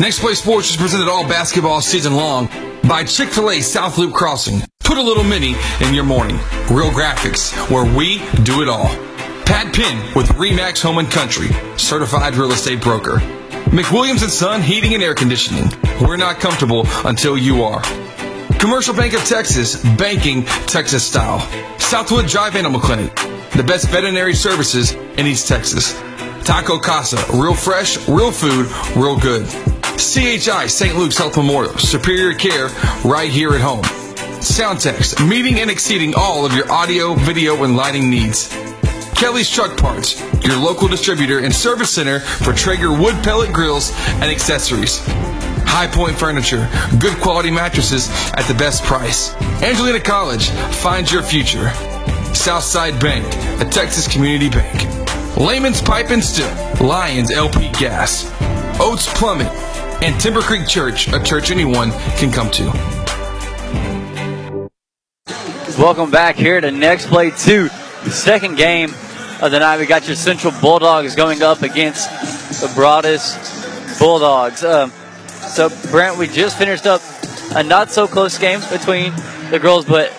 Next Play Sports is presented all basketball season long by Chick fil A South Loop Crossing. Put a little mini in your morning. Real graphics, where we do it all. Pat Penn with Remax Home and Country, certified real estate broker. McWilliams and Son Heating and Air Conditioning. We're not comfortable until you are. Commercial Bank of Texas, banking Texas style. Southwood Drive Animal Clinic, the best veterinary services in East Texas. Taco Casa, real fresh, real food, real good. CHI St. Luke's Health Memorial, superior care right here at home. Soundtex, meeting and exceeding all of your audio, video, and lighting needs. Kelly's Truck Parts, your local distributor and service center for Traeger wood pellet grills and accessories. High Point Furniture, good quality mattresses at the best price. Angelina College, find your future. Southside Bank, a Texas community bank. Layman's Pipe and Steel, Lions LP Gas. Oates Plumbing, and Timber Creek Church, a church anyone can come to. Welcome back here to Next Play 2, the second game of the night. We got your Central Bulldogs going up against the Broadus Bulldogs. Um, so, Brent, we just finished up a not so close game between the girls, but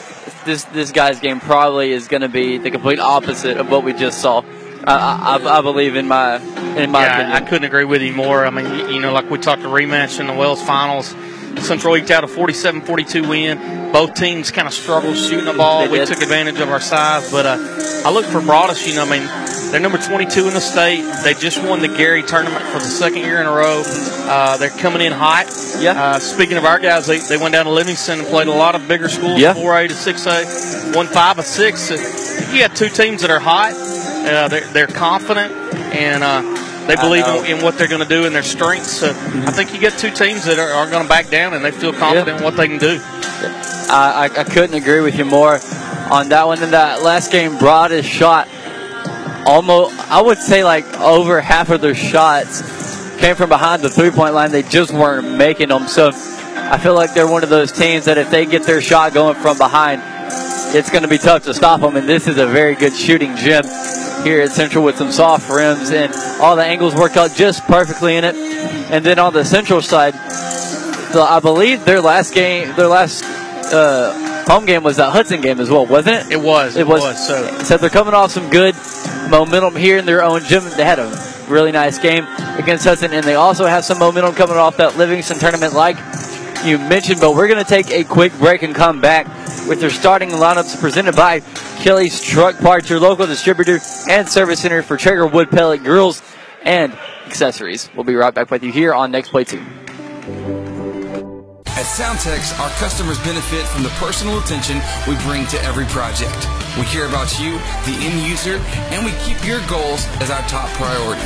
this this guy's game probably is going to be the complete opposite of what we just saw. I, I, I believe in my in my yeah, opinion. I couldn't agree with you more. I mean, you- know, like we talked to rematch in the Wells finals. Central eked out a 47-42 win. Both teams kind of struggled shooting the ball. They we did. took advantage of our size, but uh, I look for Broadus. You know, I mean, they're number 22 in the state. They just won the Gary tournament for the second year in a row. Uh, they're coming in hot. Yeah. Uh, speaking of our guys, they, they went down to Livingston and played a lot of bigger schools, Yeah. 4A to 6A, won five of six. Uh, You got two teams that are hot. Uh, they're, they're confident and uh, they believe in, in what they're going to do and their strengths. So I think you get two teams that are, are going to back down and they feel confident in what they can do. I, I, couldn't agree with you more on that one. In that last game, Broadus shot almost, I would say, like over half of their shots came from behind the three point line. They just weren't making them. So I feel like they're one of those teams that if they get their shot going from behind, it's going to be tough to stop them. And this is a very good shooting gym here at Central with some soft rims and all the angles worked out just perfectly in it. And then on the Central side, so I believe their last game, their last uh, home game was that Hudson game as well, wasn't it? It was. It It, was. was. So So they're coming off some good momentum here in their own gym. They had a really nice game against Hudson, and they also have some momentum coming off that Livingston tournament, like you mentioned. But we're going to take a quick break and come back with their starting lineups presented by Kelly's Truck Parts, your local distributor and service center for Traeger wood pellet grills and accessories. We'll be right back with you here on Next Play 2. At Soundtex, our customers benefit from the personal attention we bring to every project. We care about you, the end user, and we keep your goals as our top priority.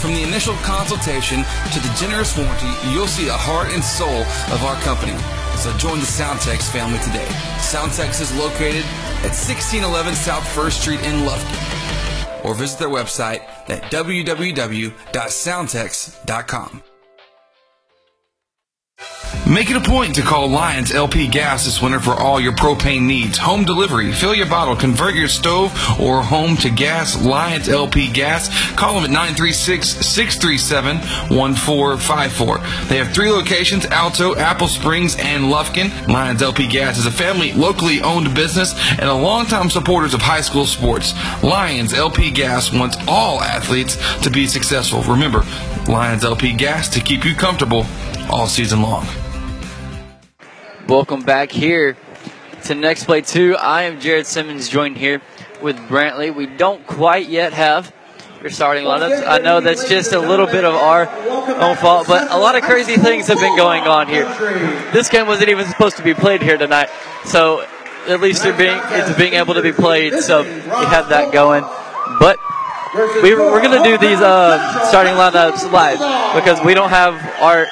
From the initial consultation to the generous warranty, you'll see the heart and soul of our company. So join the Soundtex family today. Soundtex is located at 1611 South First Street in Lufkin. Or visit their website at www.soundtex.com. Make it a point to call Lions LP Gas this winter for all your propane needs. Home delivery, fill your bottle, convert your stove or home to gas. Lions LP Gas. Call them at 936-637-1454. They have three locations, Alto, Apple Springs, and Lufkin. Lions LP Gas is a family, locally owned business and a longtime supporters of high school sports. Lions LP Gas wants all athletes to be successful. Remember, Lions LP Gas to keep you comfortable all season long. Welcome back here to Next Play 2. I am Jared Simmons, joined here with Brantley. We don't quite yet have your starting lineups. I know that's just a little bit of our own fault, but a lot of crazy things have been going on here. This game wasn't even supposed to be played here tonight, so at least they're being, it's being able to be played, so we have that going. But we, we're going to do these uh, starting lineups live because we don't have our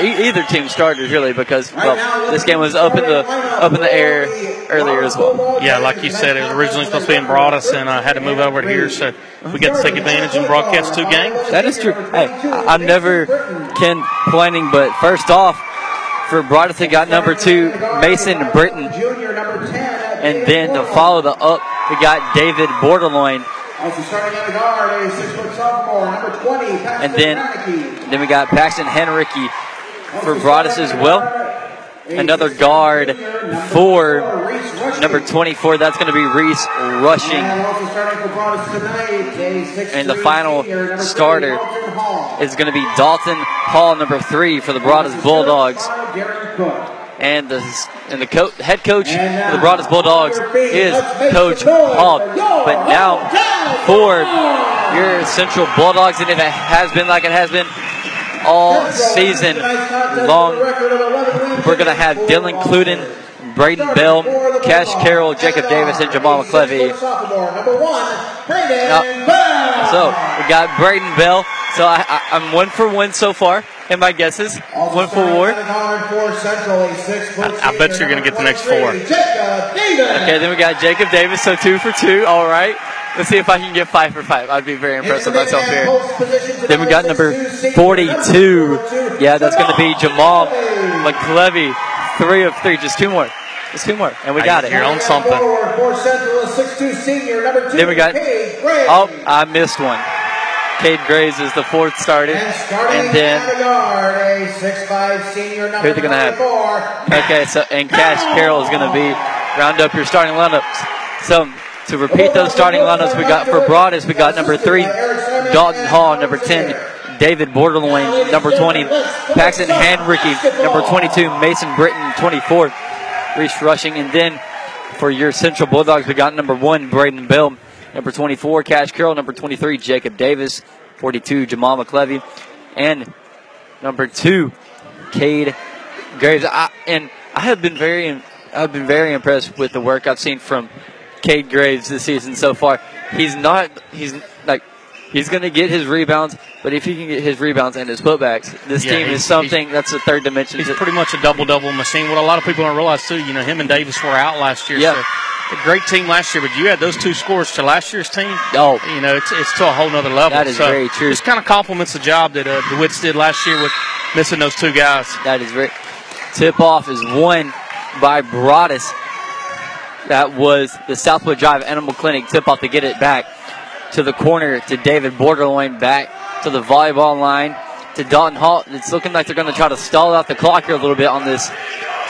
e- either team started really because well this game was up in the up in the air earlier as well. yeah, like you said, it was originally supposed to be in Broadus and I had to move over here, so we got to take advantage and broadcast two games. That is true. Hey, I- I'm never complaining, but first off, for Broadus, they got number two Mason Britton, and then to follow the up, we got David Borderloin starting on the guard, a six-foot sophomore, number 20, And then, then we got Paxton Henrique for Broadus as well. Another guard for number Reese Rushing. Number 24, that's going to be Reese Rushing. And also starting for Broadus tonight, a 6'3" And the final starter Is going to be Dalton Hall, number three, for the Broadus Bulldogs. And the and the co- head coach for the Broadus Bulldogs is Coach Hall. But now for your Central Bulldogs, and if it has been like it has been all season long, we're going to have Dylan Cluden, Braden Bell, Cash Carroll, Jacob Davis, and Jamal McClevy. Number one, Brayden Yep. Bell. So we got Braden Bell. So I, I, I'm one for one so far in my guesses. Also One for starting war. on the guard for Central, a six-foot I- I bet you're gonna get the next four. 23, Jacob Davis. Okay, then we got Jacob Davis. So two for two. All right. Let's see if I can get five for five. I'd be very impressed with myself here. Then we got number 42. Yeah, that's going to be Jamal McClevy. Three of three. Just two more. Just two more. And we got it. You're on something. For Central, a 6'2 senior, number two, Then we got-. Oh, I missed one. Cade Graves is the fourth starter. And starting And then guard, a 6'5 senior, number Who they gonna have? 24. Okay, so and Cash Carroll is going to be round up your starting lineups. So to repeat those starting lineups, we got for Broadus, we got number three, Dalton Hall, number ten, David Borderloin, number twenty, Paxton Henrique, number twenty-two, Mason Britton, twenty-four, Reese Rushing, and then for your Central Bulldogs, we got number one, Braden Bell, number twenty-four, Cash Carroll, number twenty-three, Jacob Davis, forty-two, Jamal McClevy, and number two, Cade Graves. I, and I have been very, I've been very impressed with the work I've seen from Cade Graves this season so far. He's not, he's like, he's going to get his rebounds, but if he can get his rebounds and his putbacks, this Yeah, team is something that's a third dimension. He's pretty much a double double machine. What a lot of people don't realize too, you know, him and Davis were out last year. Yeah. So a great team last year, but you had those two scores to last year's team. Oh. you know, it's it's to a whole nother level. That is so very true. This kind of complements the job that uh, DeWitt's did last year with missing those two guys. That is very. Tip off is won by Broadus. That was the Southwood Drive Animal Clinic tip off to get it back to the corner to David Borderloin, back to the volleyball line to Dalton Hall. It's looking like they're going to try to stall out the clock here a little bit on this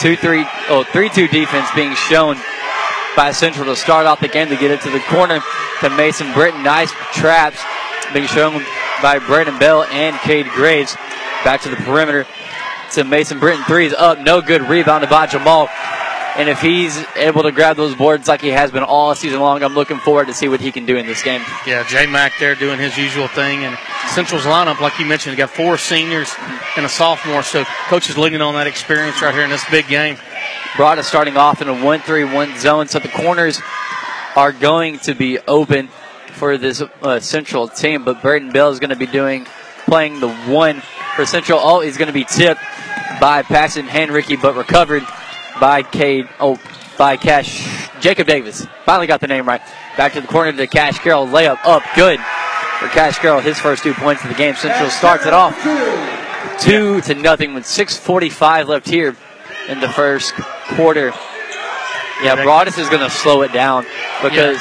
2 3 oh, 3 2 defense being shown by Central to start off the game to get it to the corner to Mason Britton. Nice traps being shown by Braden Bell and Cade Graves. Back to the perimeter to Mason Britton. Threes up, no good. Rebounded by Jamal. And if he's able to grab those boards like he has been all season long, I'm looking forward to see what he can do in this game. Yeah, J Mac there doing his usual thing, and Central's lineup, like you mentioned, got four seniors and a sophomore. So coach is leaning on that experience right here in this big game. Broadus starting off in a 1 3 1 zone, so the corners are going to be open for this uh, Central team. But Braden Bell is going to be doing playing the one for Central. Oh, he's going to be tipped by Paxton Henrique, but recovered by Cade. Oh, by Cash Jacob Davis. Finally got the name right. Back to the corner to Cash Carroll. Layup up, good for Cash Carroll. His first two points of the game. Central starts it off two to nothing with 6:45 left here in the first quarter. Yeah, Broadus is going to slow it down because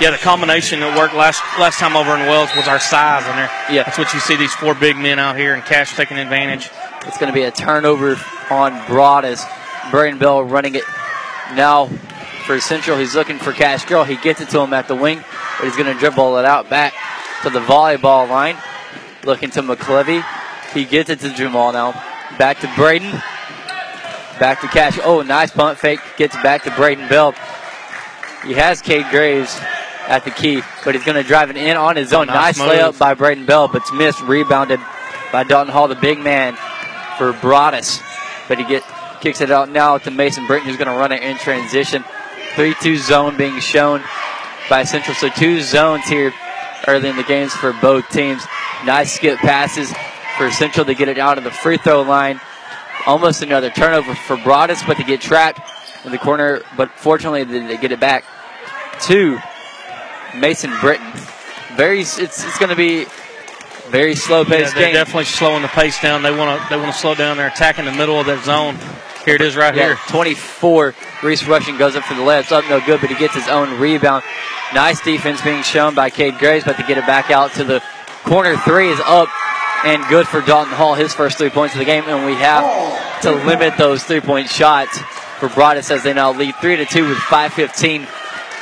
Yeah, the combination that worked last last time over in Wells was our size in there. Yeah. That's what you see these four big men out here and Cash taking advantage. it's going to be a turnover on Broadus. Braden Bell running it now for Central. He's looking for Cash Carroll. He gets it to him at the wing, but he's going to dribble it out back to the volleyball line. Looking to McClevy. He gets it to Jamal now. Back to Braden. Back to Cash. Oh, nice punt fake. Gets back to Braden Bell. He has Cade Graves at the key, but he's going to drive it in on his own. nice nice layup by Braden Bell, but it's missed. Rebounded by Dalton Hall, the big man for Broadus. But he get kicks it out now to Mason Britton, who's going to run it in transition. 3-2 zone being shown by Central. So two zones here early in the games for both teams. Nice skip passes for Central to get it out of the free throw line. Almost another turnover for Broadus, but they get trapped in the corner. But fortunately, they get it back to Mason Britton. Very, it's it's going to be very slow Yeah, paced they're game. definitely slowing the pace down. They want to they want to slow down. They're attacking the middle of their zone. Here it is right Yeah, here. 24. Reese rushing goes up for the left. Up no good, but he gets his own rebound. Nice defense being shown by Cade Graves, but to get it back out to the corner three is up and good for Dalton Hall, his first three points of the game. And we have to limit those three point shots for Broadus as they now lead 3 to 2 with 5.15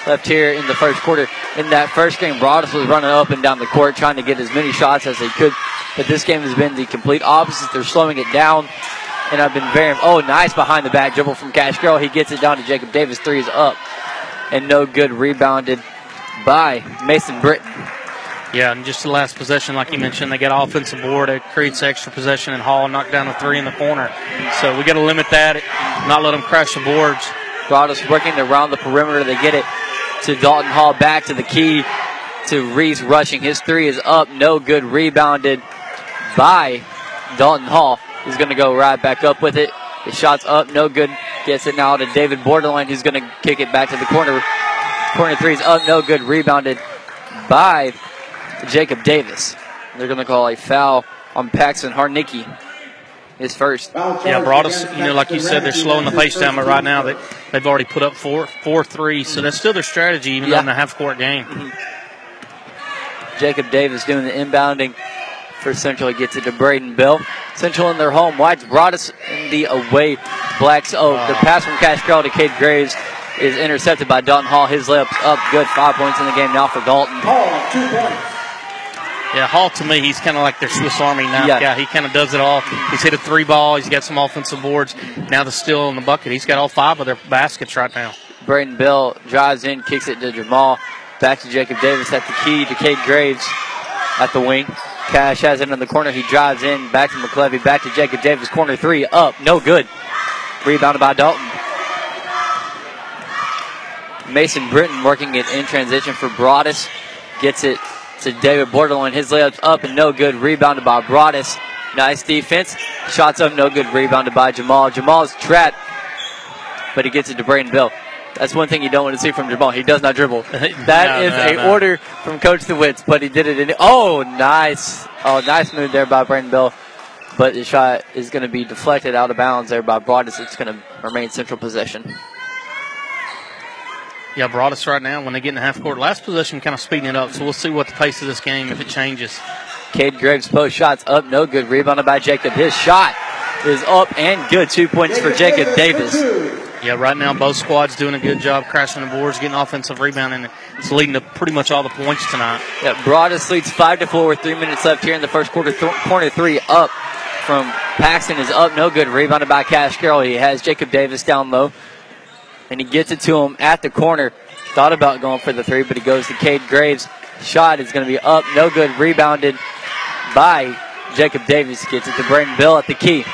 left here in the first quarter. In that first game, Broadus was running up and down the court trying to get as many shots as they could. But this game has been the complete opposite. They're slowing it down. And I've been very, oh, nice behind the back dribble from Cash Carroll. He gets it down to Jacob Davis. Three is up. And no good. Rebounded by Mason Britton. Yeah, and just the last possession, like you mentioned, they got offensive board. It creates extra possession, and Hall knocked down a three in the corner. So we got to limit that, not let them crash the boards. Broadus working around the perimeter. They get it to Dalton Hall back to the key to Reese rushing. His three is up. No good. Rebounded by Dalton Hall. He's going to go right back up with it. The shot's up. No good. Gets it now to David Borderline. Who's going to kick it back to the corner. Corner three is up. No good. Rebounded by Jacob Davis. They're going to call a foul on Paxton Harnicki. His first. Yeah, Broadus, you know, like you said, they're slowing the pace down, but right now they, they've already put up four, four, four three, so that's still their strategy, even Yeah. though in a half court game. Mm-hmm. Jacob Davis doing the inbounding for Central. He gets it to Braden Bell. Central in their home. Whites Broadus in the away. Blacks. Oh, the pass from Cash Carroll to Cade Graves is intercepted by Dalton Hall. His layup's up good. Five points in the game now for Dalton. Hall, two points. Yeah, Hall to me, he's kind of like their Swiss Army knife Yeah. guy. He kind of does it all. He's hit a three ball. He's got some offensive boards. Now the steal in the bucket. He's got all five of their baskets right now. Braden Bell drives in, kicks it to Jamal. Back to Jacob Davis at the key to Cade Graves at the wing. Cash has it in the corner. He drives in, back to McClevy, back to Jacob Davis. Corner three, up, no good. Rebounded by Dalton. Mason Britton working it in transition for Broadus. Gets it to David Borderline. His layup's up and no good. Rebounded by Broadus. Nice defense. Shots up, no good. Rebounded by Jamal. Jamal's trapped, but he gets it to Braden Bell. That's one thing you don't want to see from Jamal. He does not dribble. That No, is no, a no. order from Coach DeWitts, but he did it in. Oh, nice. Oh, nice move there by Braden Bell. But the shot is going to be deflected out of bounds there by Broadus. It's going to remain central possession. Yeah, Broadus right now, when they get in the half court, last possession kind of speeding it up. So we'll see what the pace of this game, if it changes. Cade Graves post shots up, no good. Rebounded by Jacob. His shot is up and good. Two points for Jacob Davis. Yeah, right now both squads doing a good job crashing the boards, getting offensive rebound, and it's leading to pretty much all the points tonight. Yeah, Broadus leads five to four with three minutes left here in the first quarter. Th- corner three up from Paxton is up, no good. Rebounded by Cash Carroll. He has Jacob Davis down low, and he gets it to him at the corner. Thought about going for the three, but he goes to Cade Graves. Shot is going to be up, no good. Rebounded by Jacob Davis. Gets it to Braden Bell at the key.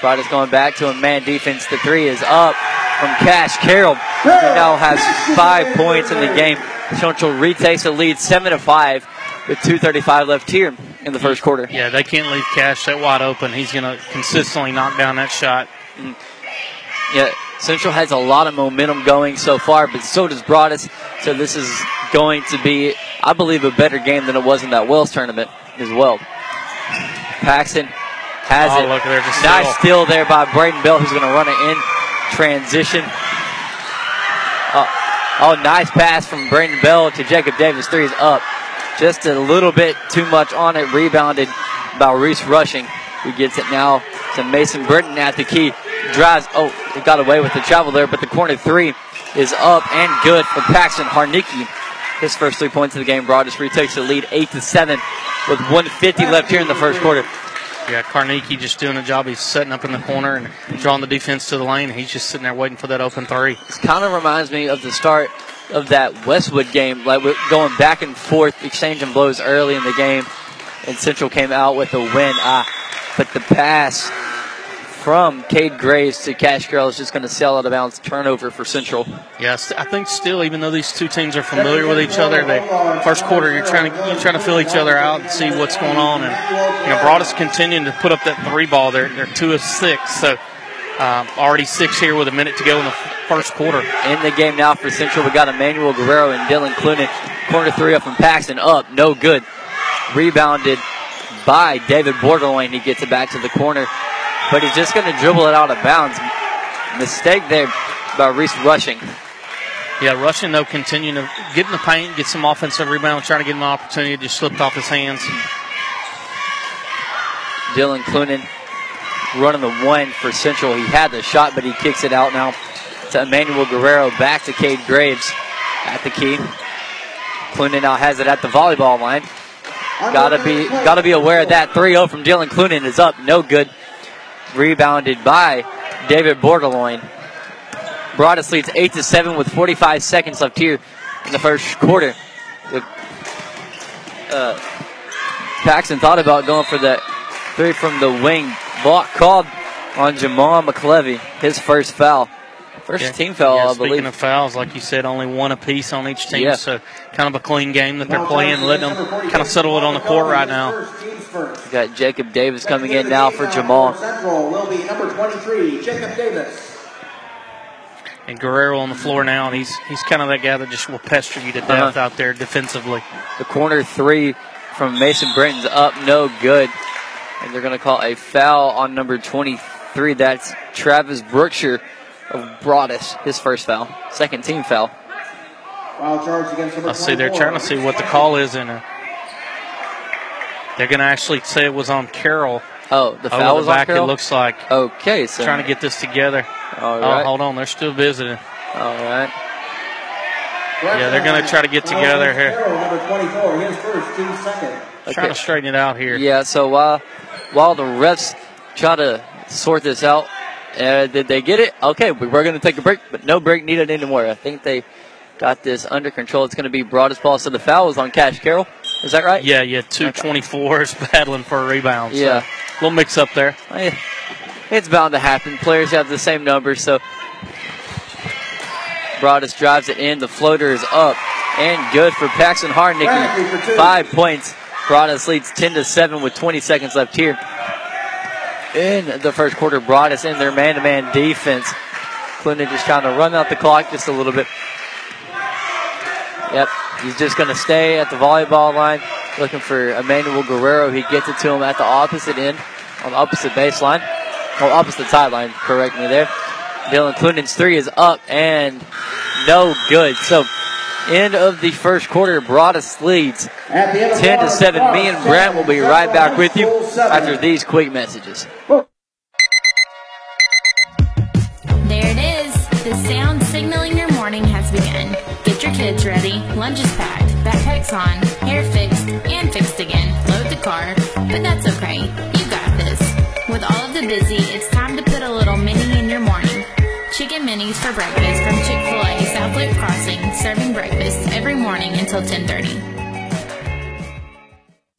Broadus going back to a man defense. The three is up from Cash Carroll. He now has five points in the game. Central retakes the lead seven to five with 2:35 left here in the first quarter. Yeah, they can't leave Cash that wide open. He's going to consistently knock down that shot. Mm. Yeah, Central has a lot of momentum going so far, but so does Broadus. So this is going to be, I believe, a better game than it was in that Wells tournament as well. Paxton has Oh, it. look, there's a nice steal. steal there by Braden Bell, who's going to run it in transition. Oh, oh, nice pass from Braden Bell to Jacob Davis. Three is up. Just a little bit too much on it. Rebounded by Reese Rushing, who gets it now to Mason Britton at the key. Drives. Oh, he got away with the travel there, but the corner three is up and good for Paxton Harnicki. His first three points of the game Broadus retakes the lead eight to seven with 150 left here in the first quarter. Yeah, Carnegie just doing a job. He's setting up in the corner and drawing the defense to the lane. He's just sitting there waiting for that open three. This kind of reminds me of the start of that Westwood game, like we're going back and forth, exchanging blows early in the game, and Central came out with a win. Ah, but the pass from Cade Graves to Cash Carroll is just going to sell out of bounds turnover for Central. Yes, I think still, even though these two teams are familiar with each other, the first quarter you're trying to you're trying to feel each other out and see what's going on. And you know, Broadus continuing to put up that three ball. They're they're two of six, so um, already six here with a minute to go in the first quarter. In the game now for Central, we got Emmanuel Guerrero and Dylan Clunin. Corner three up from Paxton, up, no good. Rebounded by David Borderline. He gets it back to the corner. But he's just going to dribble it out of bounds. Mistake there by Reese rushing. Yeah, rushing though, continuing to get in the paint, get some offensive rebound, trying to get an opportunity, just slipped off his hands. Dylan Clunan running the one for Central. He had the shot, but he kicks it out now to Emmanuel Guerrero. Back to Cade Graves at the key. Clunan now has it at the volleyball line. Gotta be gotta be aware of that. 3-0 from Dylan Clunan is up. No good. Rebounded by David Borderloin. Broadus leads 8 to 7 with 45 seconds left here in the first quarter. The, uh, thought about going for that three from the wing. Block called on Jamal McClevy, his first foul. First Yeah. team foul, Yeah, I speaking believe. of fouls, like you said, only one apiece on each team, Yeah. so kind of a clean game that they're playing, letting them kind of settle it on the court right now. We've got Jacob Davis coming in now for Jamal. Central will be number 23, Jacob Davis. And Guerrero on the floor now, and he's he's kind of that guy that just will pester you to death Uh-huh. out there defensively. The corner three from Mason Britton's up, no good. And they're going to call a foul on number 23. That's Travis Brookshire of Broadus, his first foul. Second team foul. Foul charge against number I see they're trying to see what the call is, and uh, they're going to actually say it was on Carroll. Oh, the Over foul the was on back, it Carroll? looks like. Okay, so Trying to get this together. All Oh, hold on, they're still visiting. All right. Yeah, they're going to try to get together here. Carroll, number 24, his first, team second. Trying to straighten it out here. Yeah, so while while the refs try to sort this out, uh, did they get it? Okay, we were going to take a break, but no break needed anymore. I think they got this under control. It's going to be Broadus ball. So the foul was on Cash Carroll. Is that right? Yeah, yeah, two 24s battling for a rebound. so Yeah. little mix up there. It's bound to happen. Players have the same numbers, so Broadus drives it in. The floater is up and good for Paxton Bradley for Harnicky. Five points. Broadus leads 10 to 7 with 20 seconds left here. In the first quarter, Broadus in their man to man defense. Clinton just trying to run out the clock just a little bit. Yep, he's just going to stay at the volleyball line looking for Emmanuel Guerrero. He gets it to him at the opposite end, on the opposite baseline. Well, opposite sideline, correct me there. Dylan Clunen's three is up and no good. So, end of the first quarter, Broadus leads At the end of 10 to 7. Me and Brent will be right back with you after these quick messages. There it is. The sound signaling your morning has begun. Get your kids ready. Lunch is packed. Backpack's on. Hair fixed and fixed again. Load the car. But that's okay. You got this. With all of the busy, breakfast from Chick-fil-A South Loop Crossing, serving breakfast every morning until 1030.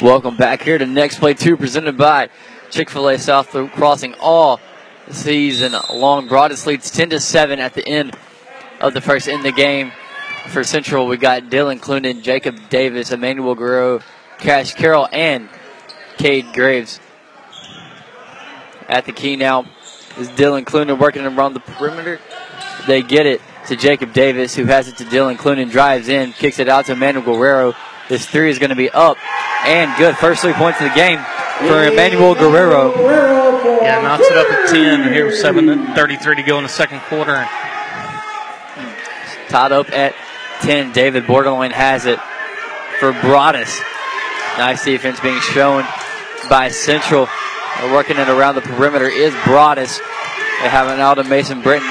Welcome back here to Next Play 2 presented by Chick-fil-A South Crossing all season long. Broadus leads 10 to 7 at the end of the first in the game. For Central, we got Dylan Clunan, Jacob Davis, Emmanuel Guerrero, Cash Carroll, and Cade Graves. At the key now is Dylan Clunan working around the perimeter. They get it to Jacob Davis, who has it to Dylan Clunan, drives in, kicks it out to Emmanuel Guerrero. This three is going to be up and good. First three points of the game for Emmanuel Guerrero. Yeah, knocks it up at 10. Here with 7.33 to go in the second quarter. Tied up at 10. David Borderline has it for Broadus. Nice defense being shown by Central. They're working it around the perimeter is Broadus. They have it out to Mason Britton.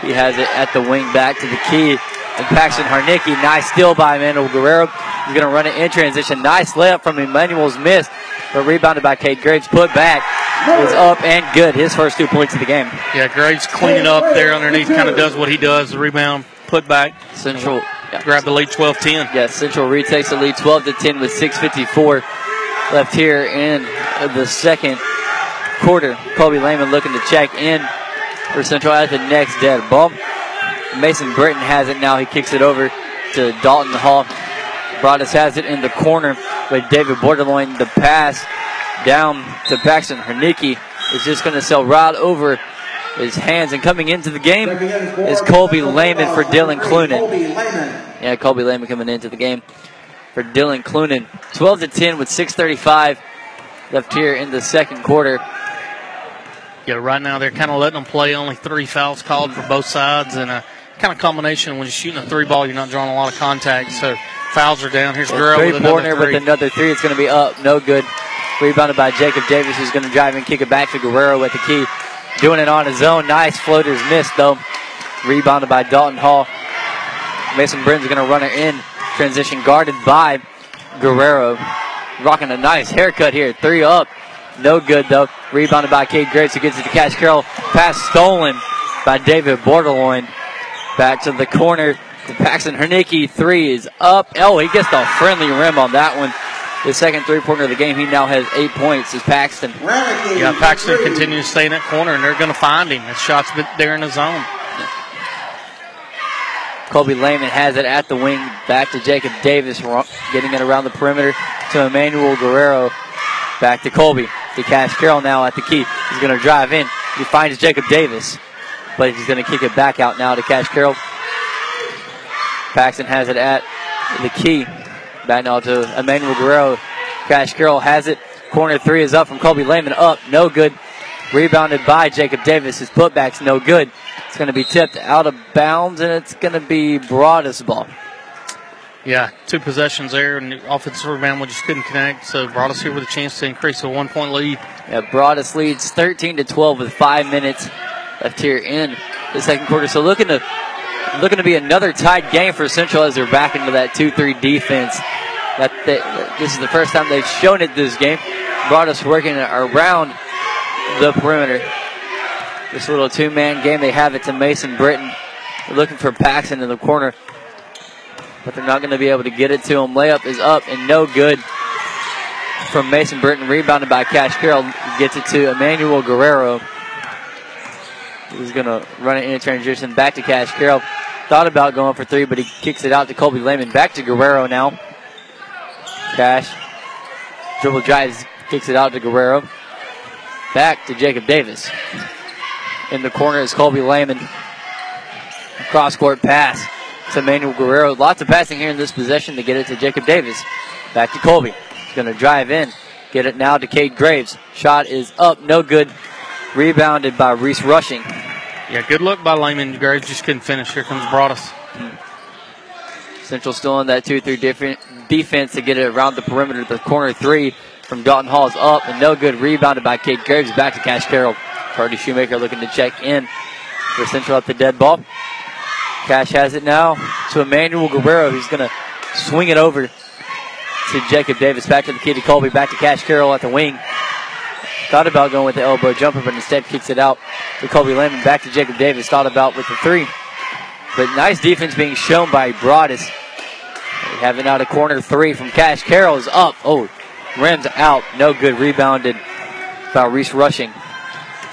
He has it at the wing back to the key. And Paxton Harnicki, nice steal by Emmanuel Guerrero. He's going to run it in transition. Nice layup from Emmanuel's miss, but rebounded by Cade Graves. Put back is up and good. His first two points of the game. Yeah, Graves cleaning up there underneath, kind of does what he does. The rebound, put back, Central yeah, grab the lead 12 10. Yeah, Central retakes the lead 12 to 10 with 6:54 left here in the second quarter. Colby Lehman looking to check in for Central at the next dead ball. Mason Britton has it now. He kicks it over to Dalton Hall. Broadus has it in the corner with David Borderloin. The pass down to Paxton Hernicki is just going to sail right over his hands. And coming into the game is Colby Lehman for Dylan Clunan. Yeah, Colby Lehman coming into the game for Dylan Clunan. 12 to 10 with 6:35 left here in the second quarter. Yeah, right now they're kind of letting them play. Only three fouls called for both sides, and a kind of combination when you're shooting a three ball, you're not drawing a lot of contact. So fouls are down. Here's Guerrero with another three. with another three. It's going to be up, no good. Rebounded by Jacob Davis, who's going to drive and kick it back to Guerrero at the key. Doing it on his own. Nice floaters missed, though. Rebounded by Dalton Hall. Mason Britton's going to run it in. Transition guarded by Guerrero. Rocking a nice haircut here. Three up. No good, though. Rebounded by Cade Graves, who gets it to Cash Carroll. Pass stolen by David Borderloin. Back to the corner. Paxton Hernicki. Three is up. Oh, he gets the friendly rim on that one the second three pointer of the game. He now has eight points. Is Paxton? Yeah, Paxton continues to stay in that corner, and they're going to find him. His shot's there in the zone. Colby Lehman has it at the wing. Back to Jacob Davis, getting it around the perimeter to Emmanuel Guerrero. Back to Colby. To Cash Carroll now at the key. He's going to drive in. He finds Jacob Davis, but he's going to kick it back out now to Cash Carroll. Paxton has it at the key. Back now to Emmanuel Guerrero. Cash Carroll has it. Corner three is up from Colby Lehman. Up, no good. Rebounded by Jacob Davis. His putback's no good. It's going to be tipped out of bounds, and it's going to be Broadus ball. Yeah, two possessions there, and the offensive rebound we just couldn't connect. So Broadus here with a chance to increase a one-point lead. Yeah, Broadus leads 13 to 12 with five minutes left here in the second quarter. So looking to looking to be another tied game for Central as they're back into that 2-3 defense. That they, this is the first time they've shown it this game. Broadus working around the perimeter. This little two-man game, they have it to Mason Britton. They're looking for Paxton in the corner, but they're not going to be able to get it to him. Layup is up and no good from Mason Britton. Rebounded by Cash Carroll. Gets it to Emmanuel Guerrero. He's going to run it in transition back to Cash Carroll. Thought about going for three, but he kicks it out to Colby Lehman. Back to Guerrero now. Cash. Dribble drives, kicks it out to Guerrero. Back to Jacob Davis. In the corner is Colby Lehman. Cross court pass to Manuel Guerrero. Lots of passing here in this possession to get it to Jacob Davis. Back to Colby. He's going to drive in. Get it now to Cade Graves. Shot is up, no good. Rebounded by Reese Rushing. Yeah, good look by Lehman. Graves just couldn't finish. Here comes Broadus. Central still in that 2 3 different defense to get it around the perimeter. The corner three from Dalton Hall is up and no good. Rebounded by Cade Graves. Back to Cash Carroll. Brody Shoemaker looking to check in for Central at the dead ball. Cash has it now to Emmanuel Guerrero. He's going to swing it over to Jacob Davis. Back to the key to Colby. Back to Cash Carroll at the wing. Thought about going with the elbow jumper, but instead kicks it out to Colby Lehman. Back to Jacob Davis. Thought about with the three. But nice defense being shown by Broadus. Having out a corner three from Cash Carroll is up. Oh, rims out. No good. Rebounded by Reese Rushing.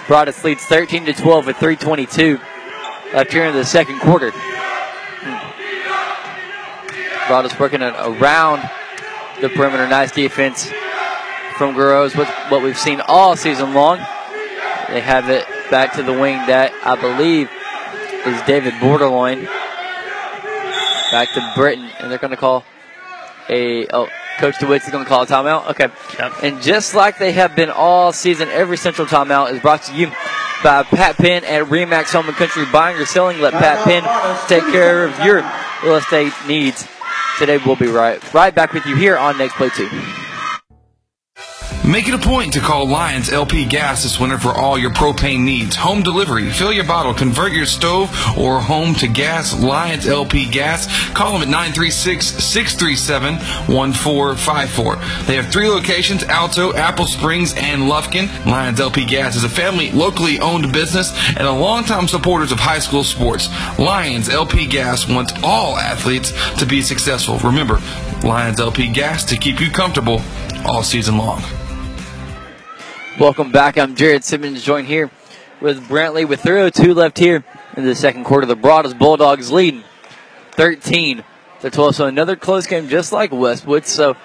Broadus leads 13 to 12 with 322 left here in the second quarter. Hmm. Broadus working around the perimeter. Nice defense from Guerrero's. What, what we've seen all season long. They have it back to the wing that I believe is David Borderloin. Back to Britton, and they're going to call a. Oh, Coach DeWitt is going to call a timeout. Okay. Yep. And just like they have been all season, every Central timeout is brought to you by Pat Penn at Remax Home and Country Buying or Selling. Let Pat Penn take care of your real estate needs. Today we'll be right right back with you here on Next Play 2. Make it a point to call Lions LP Gas this winter for all your propane needs. Home delivery, fill your bottle, convert your stove or home to gas. Lions LP Gas. Call them at 936-637-1454. They have three locations, Alto, Apple Springs, and Lufkin. Lions LP Gas is a family, locally owned business and a longtime supporters of high school sports. Lions LP Gas wants all athletes to be successful. Remember, Lions LP Gas to keep you comfortable all season long. Welcome back. I'm Jared Simmons, joined here with Brantley with 3:02 left here in the second quarter. The Broadus Bulldogs leading 13 to 12. So another close game, just like Westwood. So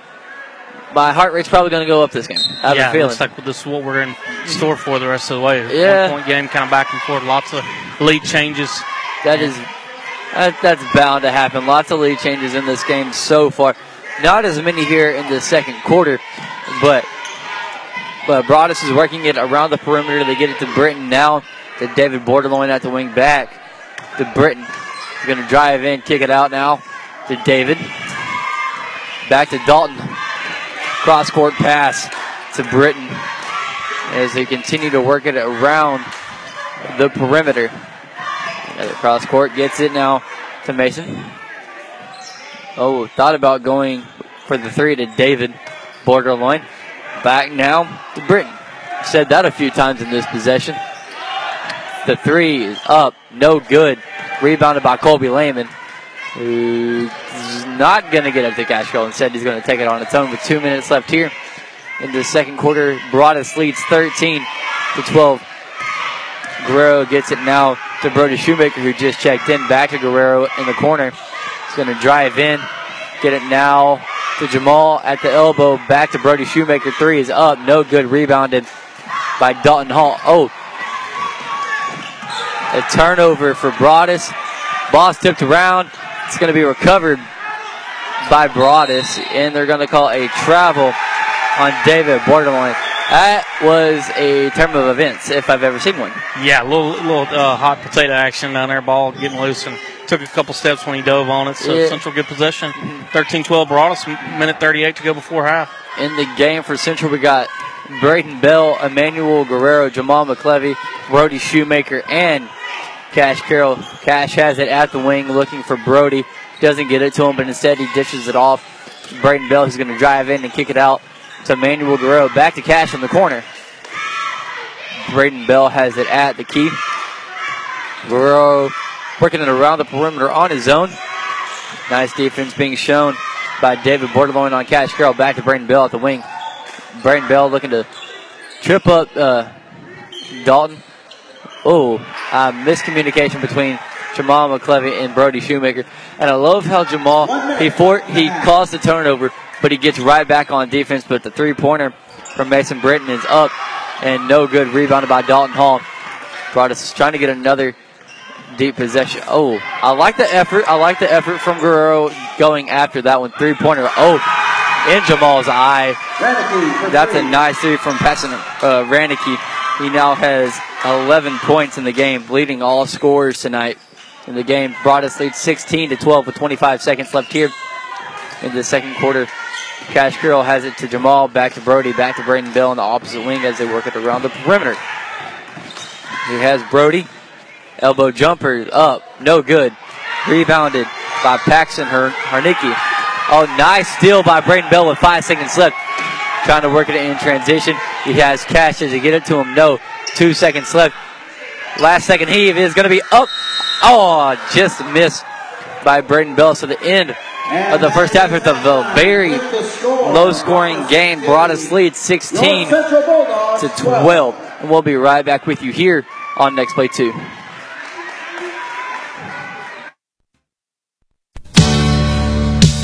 my heart rate's probably going to go up this game. I have yeah, a feeling. looks like this is what we're in store for the rest of the way. Yeah. One point game, kind of back and forth. Lots of lead changes. That is that, that's bound to happen. Lots of lead changes in this game so far. Not as many here in the second quarter, but but Broadus is working it around the perimeter. They get it to Britton now. To David Borderline at the wing back. To Britton. Going to drive in, kick it out now to David. Back to Dalton. Cross court pass to Britton as they continue to work it around the perimeter. Another cross court gets it now to Mason. Oh, thought about going for the three to David Borderline. Back now to Britton. Said that a few times in this possession. The three is up, no good. Rebounded by Colby Lehman, who's not going to get up to Cashville. Instead, he's going to take it on its own with two minutes left here in the second quarter. Broadus leads 13 to 12. Guerrero gets it now to Brody Shoemaker, who just checked in. Back to Guerrero in the corner. He's going to drive in, get it now to Jamal at the elbow. Back to Brody Shoemaker. Three is up, no good. Rebounded by Dalton Hall. Oh, a turnover for Broadus. Boss tipped around. It's going to be recovered by Broadus, and they're going to call a travel on David Borderline. That was a term of events, if I've ever seen one. Yeah, a little little uh, hot potato action down there. Ball getting loose and took a couple steps when he dove on it. So Yeah. Central good possession. 13-12 us Minute 38 to go before half. In the game for Central, we got Braden Bell, Emmanuel Guerrero, Jamal McClevy, Brody Shoemaker, and Cash Carroll. Cash has it at the wing looking for Brody. Doesn't get it to him, but instead he dishes it off. Braden Bell who's going to drive in and kick it out to Emmanuel Guerrero. Back to Cash in the corner. Braden Bell has it at the key. Guerrero working it around the perimeter on his own. Nice defense being shown by David Borderline on Cash Carroll. Back to Braden Bell at the wing. Braden Bell looking to trip up uh, Dalton. Oh, uh, miscommunication between Jamal McClevy and Brody Shoemaker. And I love how Jamal he he caused the turnover, but he gets right back on defense. But the three pointer from Mason Britton is up and no good. Rebounded by Dalton Hall. Broadus is trying to get another deep possession. Oh, I like the effort. I like the effort from Guerrero going after that one. Three pointer. Oh, in Jamal's eye. That's a nice three from Passon uh, Ranicky. He now has 11 points in the game, leading all scorers tonight in the game. Broadus leads 16 to 12 with 25 seconds left here in the second quarter. Cash Carroll has it to Jamal, back to Brody, back to Braden Bell on the opposite wing as they work it around the perimeter. He has Brody, elbow jumper up, no good. Rebounded by Paxton Her- Harnicki. Oh, nice steal by Braden Bell with five seconds left. Trying to work it in transition. He has Cash. He get it to him? No. Two seconds left. Last second heave is going to be up. Oh, just missed by Braden Bell. So the end of the first half of the very low scoring game Broadus lead 16 to 12. And we'll be right back with you here on Next Play 2.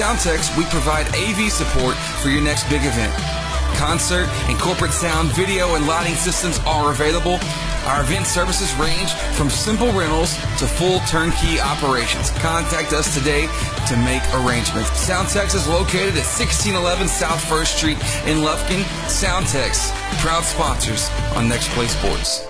Soundtex, we provide AV support for your next big event. Concert and corporate sound, video, and lighting systems are available. Our event services range from simple rentals to full turnkey operations. Contact us today to make arrangements. Soundtex is located at 1611 South First Street in Lufkin. Soundtex, proud sponsors on Next Play Sports.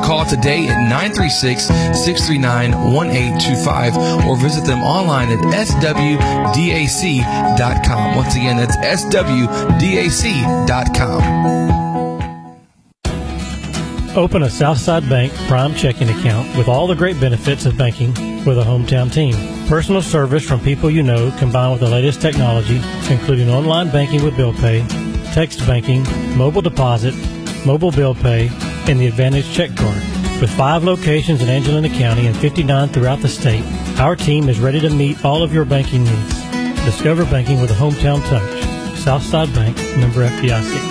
call today at 936-639-1825 or visit them online at swdac.com. Once again, that's swdac.com. Open a Southside Bank Prime checking account with all the great benefits of banking with a hometown team. Personal service from people you know combined with the latest technology, including online banking with bill pay, text banking, mobile deposit, mobile bill pay, and the Advantage check card. With five locations in Angelina County and 59 throughout the state, our team is ready to meet all of your banking needs. Discover banking with a hometown touch. Southside Bank, member FDIC.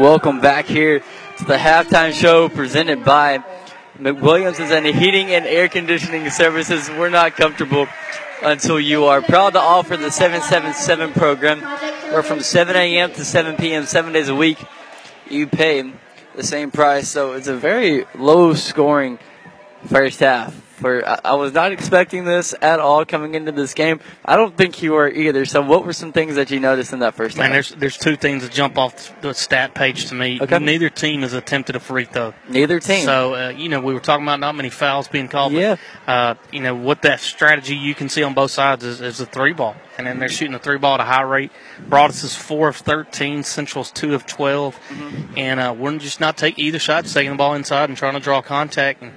Welcome back here to the halftime show presented by McWilliams and Heating and Air Conditioning Services. We're not comfortable until you are. Proud to offer the 777 program where from 7 a.m. to 7 p.m., seven days a week, you pay the same price. So it's a very low scoring first half. For I, I was not expecting this at all coming into this game. I don't think you were either. So what were some things that you noticed in that first Man, half? there's there's two things that jump off the stat page to me. Okay. Neither team has attempted a free throw. Neither team. So uh, you know we were talking about not many fouls being called. Yeah. But, uh, you know what that strategy you can see on both sides is, is the three ball, and then they're shooting the three ball at a high rate. Broadus is four of thirteen, Central's two of 12 Mm-hmm. and uh, we're just not taking either side, taking the ball inside and trying to draw contact. And,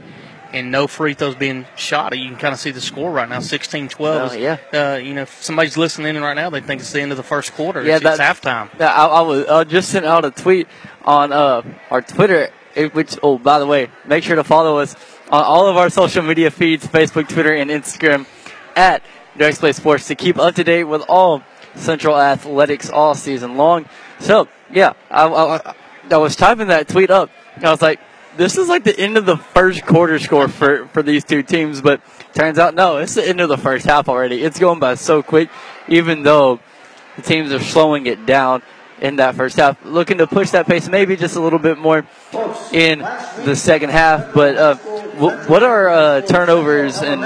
and no free throws being shot. You can kind of see the score right now, 16-12. Oh, yeah. Uh, you know, if somebody's listening in right now, they think it's the end of the first quarter. Yeah, it's, it's halftime. Yeah, I, I was I just sent out a tweet on uh, our Twitter, eh, which oh by the way, make sure to follow us on all of our social media feeds: Facebook, Twitter, and Instagram at Next Play Sports to keep up to date with all Central athletics all season long. So yeah, I, I, I was typing that tweet up, and I was like, this is like the end of the first quarter score for for these two teams, but turns out no, it's the end of the first half already. It's going by so quick, even though the teams are slowing it down in that first half, looking to push that pace maybe just a little bit more in the second half. But uh, wh- what are uh, turnovers and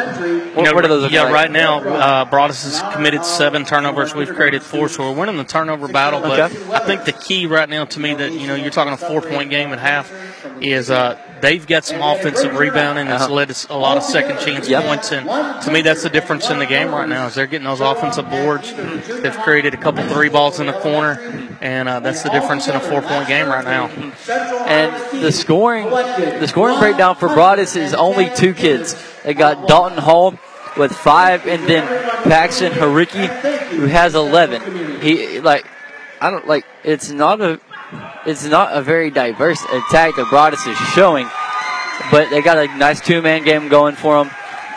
what, You know, those? yeah, like? right now, uh, Broadus has committed seven turnovers. We've created four, so we're winning the turnover battle. But Okay. I think the key right now to me that, you know, you're talking a four point game at half is uh, they've got some offensive rebounding that's Uh-huh. led us a lot of second chance Yep. points. And to me, that's the difference in the game right now is they're getting those offensive boards. They've created a couple three balls in the corner, and uh, that's the difference in a four point game right now. And the scoring, the scoring breakdown for Broadus is only two kids. They got Dalton Hall with five, and then Paxton Hariki, who has eleven. He like, I don't like. It's not a, it's not a very diverse attack that Broadus is showing, but they got a nice two-man game going for them.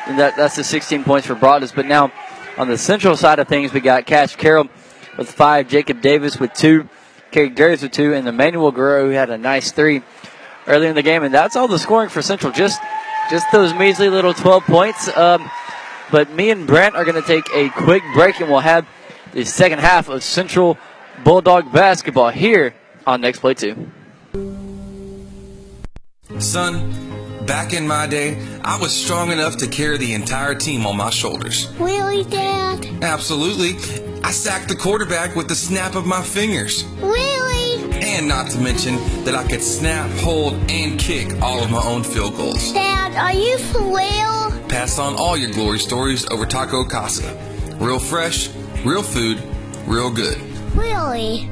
And that, that's the 16 points for Broadus. But now, on the central side of things, we got Cash Carroll with five, Jacob Davis with two, Kerry Darius with two, and Emmanuel Guerrero who had a nice three early in the game. And that's all the scoring for Central. Just just those measly little 12 points. Um, but me and Brent are going to take a quick break, and we'll have the second half of Central Bulldog basketball here on Next Play 2. Son, back in my day, I was strong enough to carry the entire team on my shoulders. Really, Dad? Absolutely. I sacked the quarterback with the snap of my fingers. Really? And not to mention that I could snap, hold, and kick all of my own field goals. Dad, are you for real? Pass on all your glory stories over Taco Casa. Real fresh, real food, real good. Really?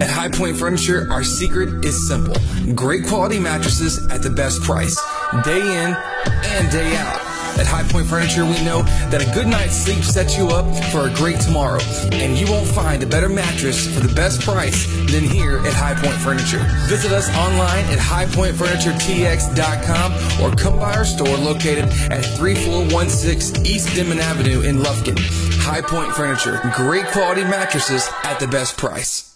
At High Point Furniture, our secret is simple great quality mattresses at the best price, day in and day out. At High Point Furniture, we know that a good night's sleep sets you up for a great tomorrow, and you won't find a better mattress for the best price than here at High Point Furniture. Visit us online at highpointfurnituretx.com or come by our store located at 3416 East Denman Avenue in Lufkin. High Point Furniture, great quality mattresses at the best price.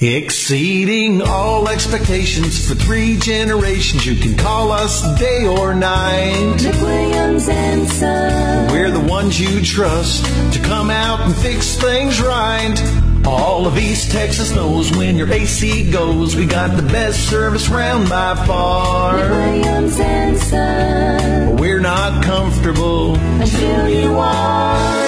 Exceeding all expectations for three generations. You can call us day or night. McWilliams and Son. We're the ones you trust to come out and fix things right. All of East Texas knows when your AC goes. We got the best service round by far. McWilliams and Son. We're not comfortable until you are.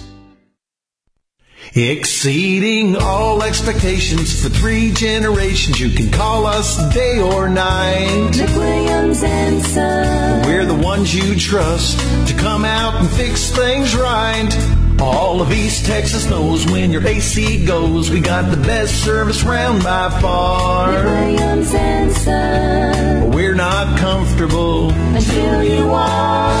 Exceeding all expectations for three generations. You can call us day or night. McWilliams and Son. We're the ones you trust to come out and fix things right. All of East Texas knows when your AC goes. We got the best service round by far. McWilliams and Son. We're not comfortable until you are.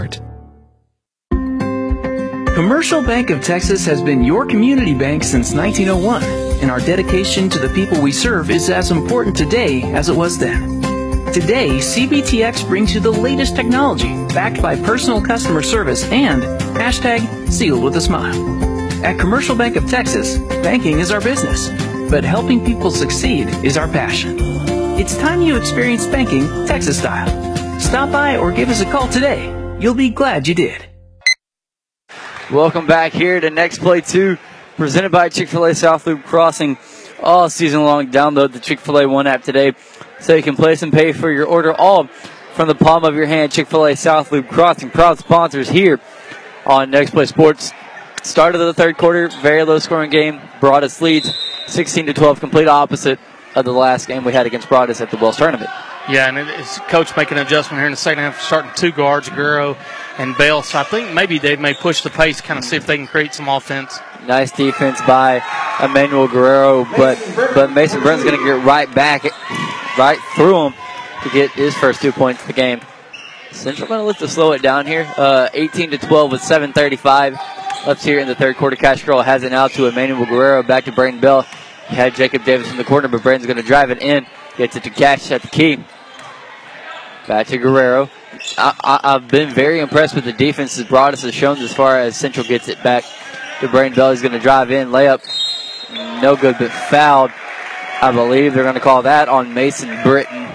Commercial Bank of Texas has been your community bank since 1901, and our dedication to the people we serve is as important today as it was then. Today, CBTX brings you the latest technology backed by personal customer service and hashtag sealed with a smile. At Commercial Bank of Texas, banking is our business, but helping people succeed is our passion. It's time you experience banking Texas style. Stop by or give us a call today. You'll be glad you did. Welcome back here to Next Play 2, presented by Chick fil A South Loop Crossing. All season long, download the Chick fil A One app today so you can place and pay for your order all from the palm of your hand. Chick fil A South Loop Crossing, proud sponsors here on Next Play Sports. Start of the third quarter, very low scoring game. Broadus leads 16 to 12, complete opposite of the last game we had against Broadus at the Wells Tournament. Yeah, and it's coach making an adjustment here in the second half, starting two guards, Guerrero and Bell. So I think maybe they may push the pace, kind of see if they can create some offense. Nice defense by Emmanuel Guerrero, but but Mason Burns going to get right back, right through him to get his first two points of the game. Central going to look to slow it down here. Uh, 18 to 12 with 7:35 left here in the third quarter. Cash Carroll has it now to Emmanuel Guerrero, back to Braden Bell. He had Jacob Davis in the corner, but Braden's going to drive it in. Gets it to Cash at the key. Back to Guerrero. I, have been very impressed with the defense that Broadus has shown as far as Central gets it back to Braden Bell. He's going to drive in, layup, no good, but fouled I believe they're going to call that on Mason Britton.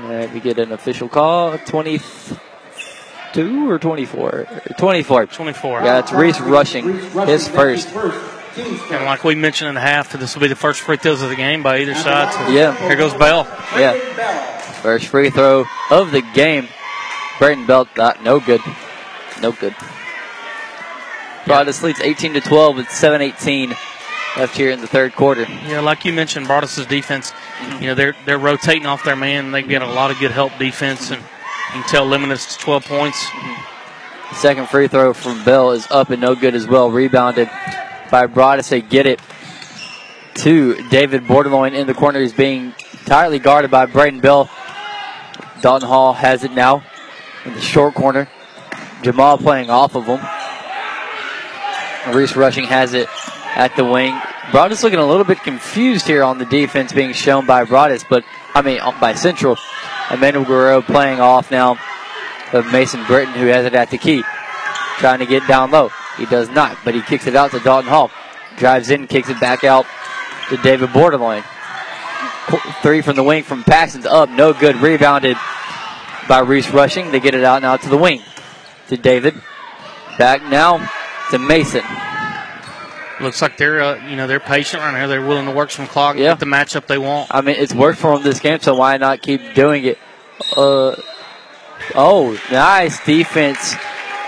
Let me get an official call. 22 or 24? 24. 24. Yeah, it's Reese Rushing his first. And like we mentioned in the half, this will be the first free throws of the game by either side. So Yeah. Here goes Bell. Yeah. First free throw of the game. Braden Bell, uh, no good. No good. Broadus leads 18 to 12 with 7:18 left here in the third quarter. Yeah, like you mentioned, Broadus' defense, you know, they're they're rotating off their man. They've got a lot of good help defense, and you can tell to 12 points. Second free throw from Bell is up and no good as well. Rebounded by Broadus. They get it to David Bordelon in the corner. He's being tightly guarded by Braden Bell. Dalton Hall has it now in the short corner. Jamal playing off of him. Reese Rushing has it at the wing. Broadus looking a little bit confused here on the defense being shown by Broadus, but I mean uh, by Central. Emmanuel Guerrero playing off now of Mason Britton, who has it at the key. Trying to get down low. He does not, but he kicks it out to Dalton Hall. Drives in, kicks it back out to David Bordelon. Three from the wing from Paxton's up, no good. Rebounded by Reese Rushing. They get it out now to the wing to David. Back now to Mason. Looks like they're uh, you know they're patient right now. They're willing to work some clock, Yeah. get the matchup they want. I mean, it's worked for them this game, so why not keep doing it? Uh, oh, nice defense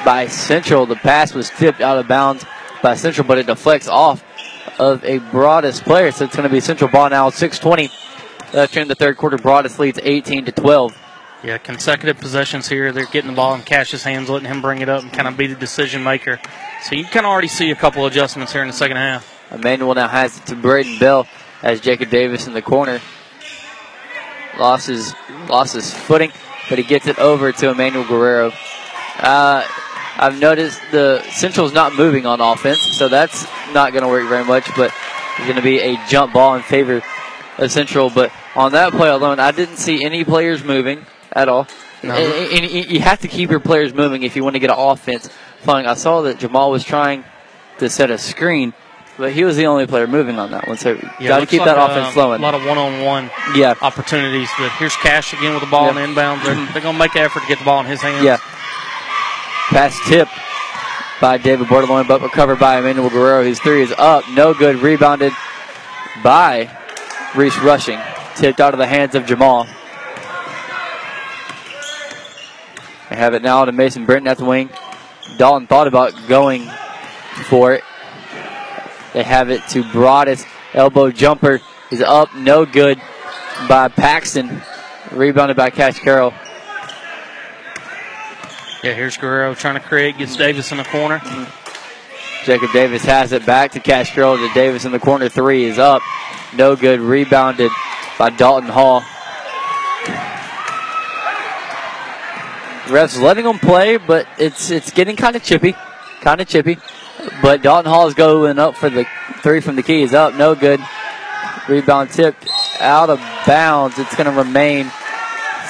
by Central. The pass was tipped out of bounds by Central, but it deflects off of a Broadus player. So it's going to be Central ball now. 6:20 left in the third quarter. Broadus leads 18 to 12. Yeah, consecutive possessions here. They're getting the ball in Cash's hands, letting him bring it up and kind of be the decision maker. So you can kind of already see a couple adjustments here in the second half. Emmanuel now has it to Braden Bell as Jacob Davis in the corner. Lost his, lost his footing, but he gets it over to Emmanuel Guerrero. Uh, I've noticed the Central's not moving on offense, so that's not going to work very much, but it's going to be a jump ball in favor of Central. But on that play alone, I didn't see any players moving at all. No. And- and- you have to keep your players moving if you want to get an offense flowing. I saw that Jamal was trying to set a screen, but he was the only player moving on that one. So Yeah, got to keep like, that uh, offense flowing. A lot of one-on-one Yeah. opportunities. But here's Cash again with the ball Yep. in inbounds. They're, they're going to make an effort to get the ball in his hands. Yeah. Pass tip by David Bordelon, but recovered by Emmanuel Guerrero. His three is up. No good. Rebounded by Reese Rushing. Tipped out of the hands of Jamal. They have it now to Mason Britton at the wing. Dalton thought about going for it. They have it to Broadus. Elbow jumper is up. No good by Paxton. Rebounded by Cash Carroll. Yeah, here's Guerrero trying to create, gets Davis in the corner. Jacob Davis has it back to Carroll to Davis in the corner. Three is up. No good. Rebounded by Dalton Hall. Refs letting them play, but it's it's getting kind of chippy. Kind of chippy. But Dalton Hall is going up for the three from the key. Is up. No good. Rebound tipped out of bounds. It's going to remain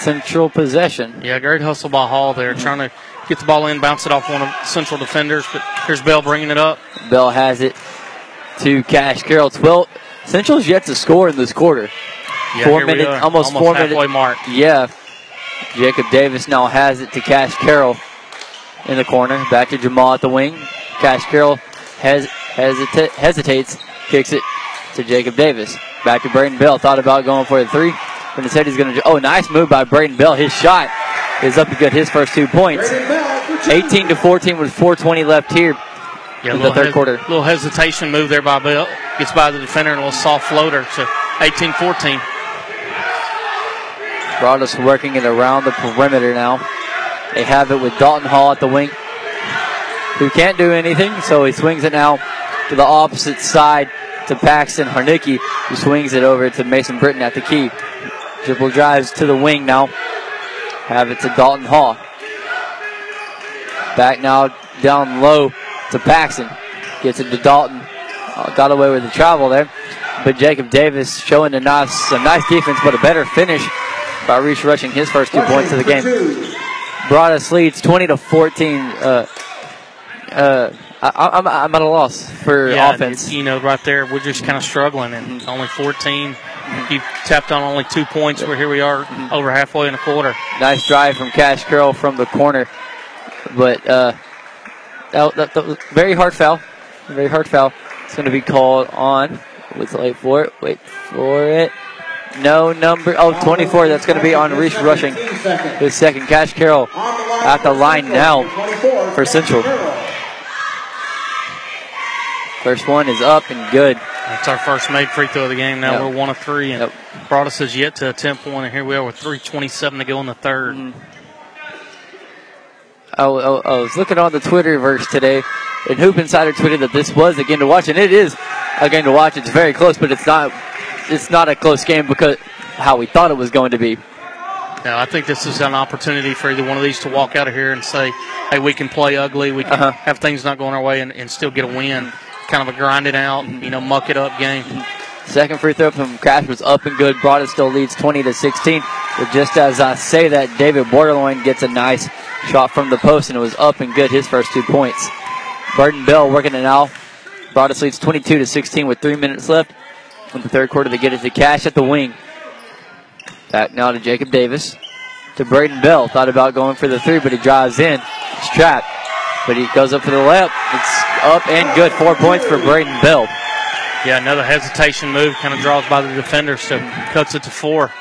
central possession. Yeah, great hustle by Hall there, trying to get the ball in, bounce it off one of central defenders. But here's Bell bringing it up. Bell has it to Cash Carroll. 12. Central's yet to score in this quarter. Yeah, four here we minutes, are, almost, almost four halfway minutes. mark. Yeah. Jacob Davis now has it to Cash Carroll in the corner. Back to Jamal at the wing. Cash Carroll has hesita- hesitates, kicks it to Jacob Davis. Back to Braden Bell. Thought about going for the three. But instead he's going to. Oh, nice move by Braden Bell. His shot is up to get his first two points. 18 to 14 with 4:20 left here Yeah, in a the little third hes- quarter. little hesitation move there by Bell. Gets by the defender and a little soft floater. So 18 14. Broadus working it around the perimeter now. They have it with Dalton Hall at the wing, who can't do anything, so he swings it now to the opposite side to Paxton Harnicki, who swings it over to Mason Britton at the key. Dribble drives to the wing now. Have it to Dalton Hall. Back now down low to Paxton. Gets it to Dalton. Uh, got away with the travel there. But Jacob Davis showing a nice, a nice defense, but a better finish by Reese Rushing his first two points of the game. Brought us leads 20 to 14. Uh, uh, I, am I'm at a loss for yeah, offense. You know, right there, we're just kind of struggling, and only 14. You tapped on only two points. Where here we are, over halfway in a quarter. Nice drive from Cash Carroll from the corner, but uh, that, that, that very hard foul. Very hard foul. It's going to be called on. Wait for it. Wait for it. No number. Oh, 24. That's going to be on Reese Rushing. His second. Cash Carroll at the line now for Central. First one is up and good. That's our first made free throw of the game. Now Yep. we're one of three, and Yep. us as yet to attempt one, and here we are with 3:27 to go in the 3rd Mm-hmm. I, I, I was looking on the Twitterverse today, and Hoop Insider tweeted that this was a game to watch, and it is a game to watch. It's very close, but it's not. It's not a close game because how we thought it was going to be. Now, I think this is an opportunity for either one of these to walk out of here and say, "Hey, we can play ugly. We can Uh-huh. have things not going our way, and, and still get a win." Kind of a grind it out, and you know, muck it up game. Second free throw from Cash was up and good. Broadus still leads 20 to 16. But just as I say that, David Bordelon gets a nice shot from the post, and it was up and good. His first two points. Braden Bell working it now. Broadus leads 22 to 16 with three minutes left. In the third quarter, they get it to Cash at the wing. Back now to Jacob Davis. To Braden Bell. Thought about going for the three, but he drives in. It's trapped. But he goes up for the layup. It's up and good. Four points for Braden Bell. Yeah, another hesitation move kind of draws by the defender, so cuts it to four.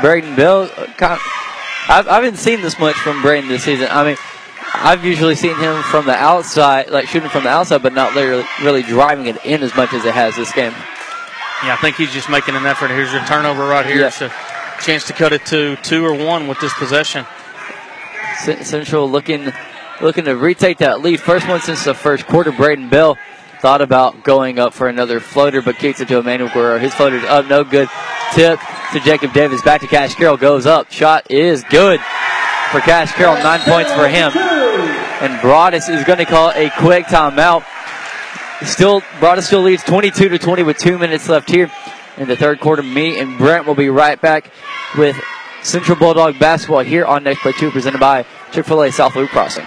Braden Bell, uh, kind of, I've, I haven't seen this much from Braden this season. I mean, I've usually seen him from the outside, like shooting from the outside, but not really, really driving it in as much as it has this game. Yeah, I think he's just making an effort. Here's your turnover right here. Yeah. So, chance to cut it to two or one with this possession. Cent- Central looking looking to retake that lead. First one since the first quarter. Braden Bell thought about going up for another floater, but kicks it to Emmanuel Guerrero. His floater's up, no good. Tip to Jacob Davis. Back to Cash Carroll. Goes up. Shot is good for Cash Carroll. Nine points for him. And Broadus is going to call a quick timeout. Still, Broadus still leads 22 to 20 with two minutes left here in the third quarter. Me and Brent will be right back with Central Bulldog basketball here on Next Play 2, presented by Chick fil A South Loop Crossing.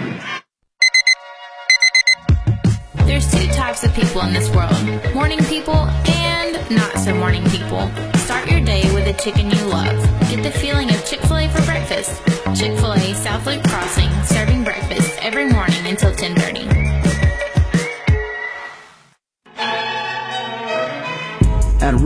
There's two types of people in this world morning people and not so morning people. Start your day with a chicken you love. Get the feeling of Chick fil A for breakfast. Chick fil A South Loop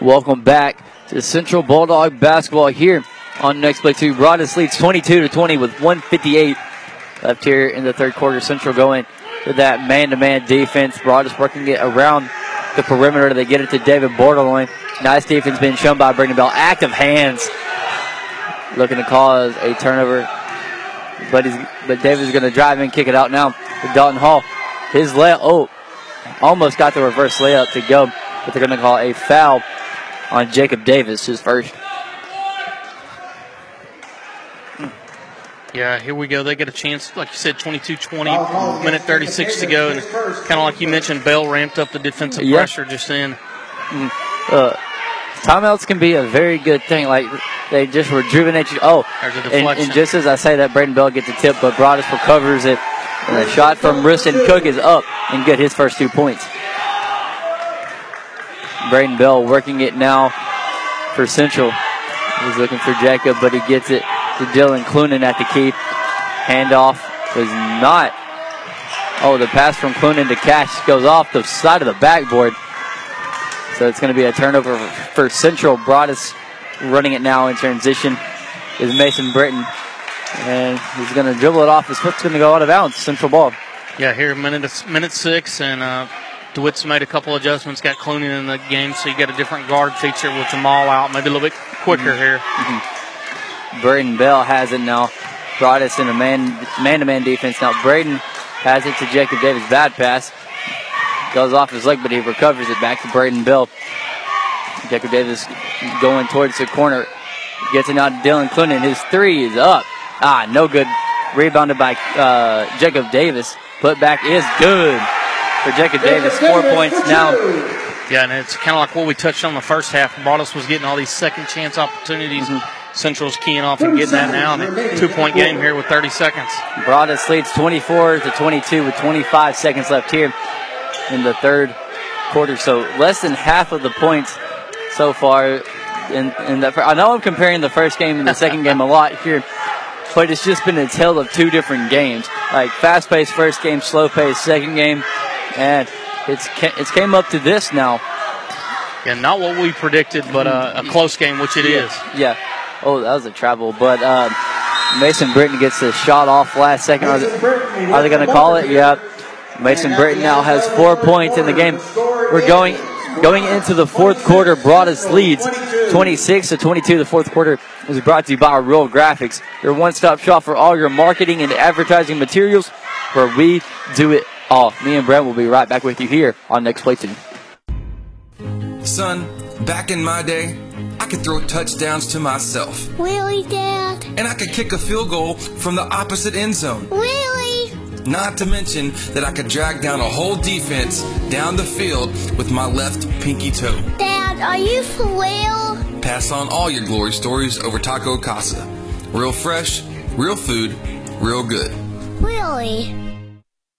Welcome back to Central Bulldog basketball here on Next Play 2. Broadus leads 22 to 20 with 158 left here in the third quarter. Central going to that man to man defense. Broadus working it around the perimeter. They get it to David Bordelon. Nice defense being shown by Braden Bell. Active hands looking to cause a turnover. But he's but David's going to drive in, kick it out now to Dalton Hall. His layup, oh, almost got the reverse layup to go, but they're going to call a foul on Jacob Davis, his first. Yeah, here we go. They get a chance, like you said, 22 20, minute 36 to go. And kind of like you mentioned, Bell ramped up the defensive Yeah. pressure just in. Mm, Uh, timeouts can be a very good thing. Like they just rejuvenate you. Oh, and, and just as I say that, Braden Bell gets a tip, but Broadus recovers it. And the shot from Riston Cook is up and get his first two points. Braden Bell working it now for Central. He's looking for Jacob, but he gets it to Dylan Clunan at the key. Handoff was not. Oh, the pass from Clunan to Cash goes off the side of the backboard. So it's going to be a turnover for Central. Broadus running it now in transition is Mason Britton. And he's going to dribble it off. His foot's going to go out of bounds. Central ball. Yeah, here minute minute six, and uh, DeWitt's made a couple adjustments. Got Clooney in the game, so you got a different guard feature with Jamal out, maybe a little bit quicker here. Braden Bell has it now. Broadus in a man man to man defense. Now Braden has it to Jacob Davis. Bad pass. Goes off his leg, but he recovers it back to Braden Bell. Jacob Davis going towards the corner. Gets it now to Dylan Clinton. His three is up. Ah, no good. Rebounded by uh, Jacob Davis. Put back is good for Jacob Davis. Four points now. Yeah, and it's kind of like what we touched on the first half. Broadus was getting all these second chance opportunities. Mm-hmm. Central's keying off and getting that now. And two point game here with 30 seconds. Broadus leads 24 to 22 with 25 seconds left here in the third quarter. So less than half of the points so far. In, in that, I know I'm comparing the first game and the second game a lot here, but it's just been a tale of two different games. Like fast paced first game, slow paced second game, and it's it's came up to this now. Yeah, not what we predicted, but uh, a close game, which it yeah. is. Yeah. Oh, that was a travel, but uh, Mason Britton gets the shot off last second. Are they, are they going to call it? Yeah. Mason Britton now has four points in the game. We're going going into the fourth quarter. Broadus leads 26 to 22. The fourth quarter is brought to you by Real Graphics, your one-stop shop for all your marketing and advertising materials, where we do it all. Me and Brent will be right back with you here on Next Play Two. Son, back in my day, I could throw touchdowns to myself. Really, Dad? And I could kick a field goal from the opposite end zone. Really? Not to mention that I could drag down a whole defense down the field with my left pinky toe. Dad, are you for real? Pass on all your glory stories over Taco Casa. Real fresh, real food, real good. Really?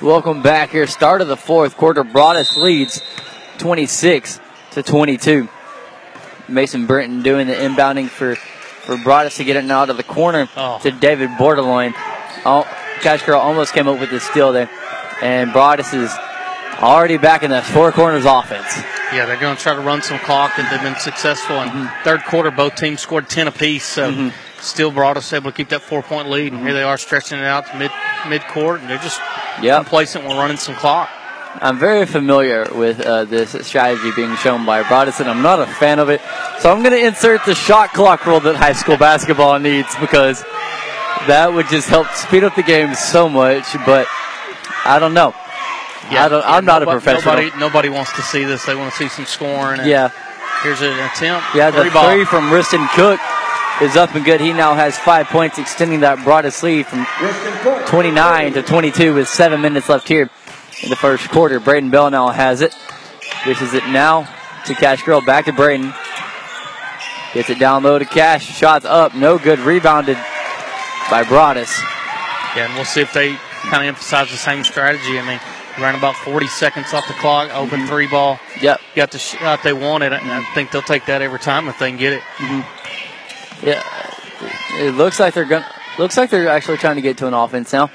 Welcome back here. Start of the fourth quarter. Broadus leads 26 to 22. Mason Britton doing the inbounding for, for Broadus to get it out of the corner oh. to David Bordelon. Oh, Cash Carroll almost came up with the steal there. And Broadus is already back in the four corners offense. Yeah, they're going to try to run some clock, and they've been successful. In mm-hmm. third quarter, both teams scored 10 apiece. So mm-hmm still Broadus able to keep that four point lead. And here they are stretching it out to mid mid court, and they're just yep. complacent. We're running some clock. I'm very familiar with uh, this strategy being shown by Broadus, and I'm not a fan of it. So I'm going to insert the shot clock rule that high school basketball needs because that would just help speed up the game so much. But I don't know. Yeah, I don't, yeah, I'm not nobody, a professional. Nobody, nobody wants to see this. They want to see some scoring. yeah. Here's an attempt. Yeah, the three, ball. three from Riston Cook is up and good. He now has five points, extending that Broadus lead from 29 to 22 with seven minutes left here in the first quarter. Braden Bell now has it. Dishes it now to Cash Carroll. Back to Braden. Gets it down low to Cash. Shots up. No good. Rebounded by Broadus. Yeah, and we'll see if they kind of emphasize the same strategy. I mean, ran about 40 seconds off the clock, open mm-hmm. three ball. Yep. Got the shot they wanted. And I think they'll take that every time if they can get it. Mm-hmm. Yeah, it looks like they're going. Looks like they're actually trying to get to an offense now.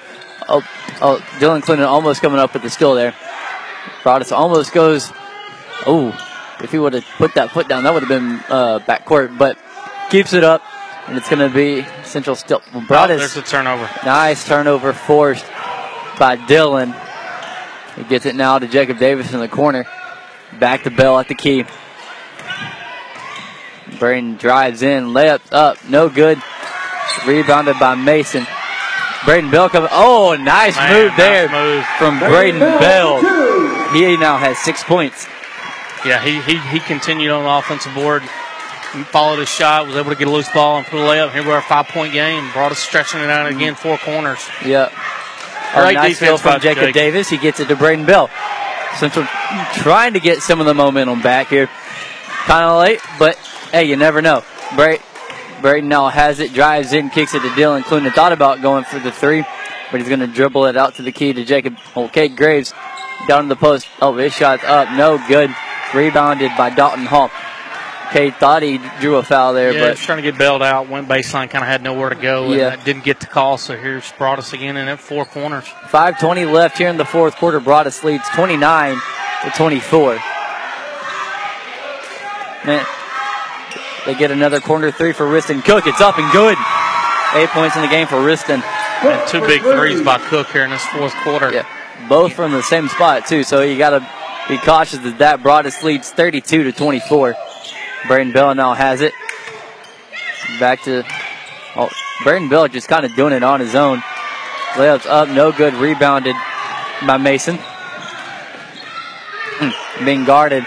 Oh, oh, Dylan Clinton almost coming up with the steal there. Broadus almost goes. Oh, if he would have put that foot down, that would have been uh, backcourt. But keeps it up, and it's going to be Central still. Broadus. Oh, there's a turnover. Nice turnover forced by Dylan. He gets it now to Jacob Davis in the corner. Back to Bell at the key. Braden drives in, layup up, no good. Rebounded by Mason. Braden Bell coming. Oh, nice Man, move there nice move. from Braden Bell. He now has six points. Yeah, he, he, he continued on the offensive board. He followed his shot, was able to get a loose ball and put a layup. Here we are, five point game. Broadus stretching it out mm-hmm. again, four corners. Yep. Great nice defense from Jacob Jake. Davis. He gets it to Braden Bell. Central trying to get some of the momentum back here. Kind of late, but hey, you never know. Bra- Braden now has it, drives in, kicks it to Dylan Clinton. Thought about going for the three, but he's going to dribble it out to the key to Jacob. Okay, Graves down to the post. Oh, his shot's up. No good. Rebounded by Dalton Hall. Cade thought he drew a foul there, Yeah, but was trying to get bailed out. Went baseline, kind of had nowhere to go. and, Yeah. didn't get the call. So here's Broadus again in at four corners. 5:20 left here in the fourth quarter. Broadus leads 29 to 24. Man, they get another corner three for Riston Cook. It's up and good. Eight points in the game for Riston. And two big threes by Cook here in this fourth quarter. Both from the same spot too. So you got to be cautious that that Broadus leads 32 to 24. Braden Bell now has it. Back to oh, Braden Bell just kind of doing it on his own. Layups up, no good. Rebounded by Mason. Hmm, Being guarded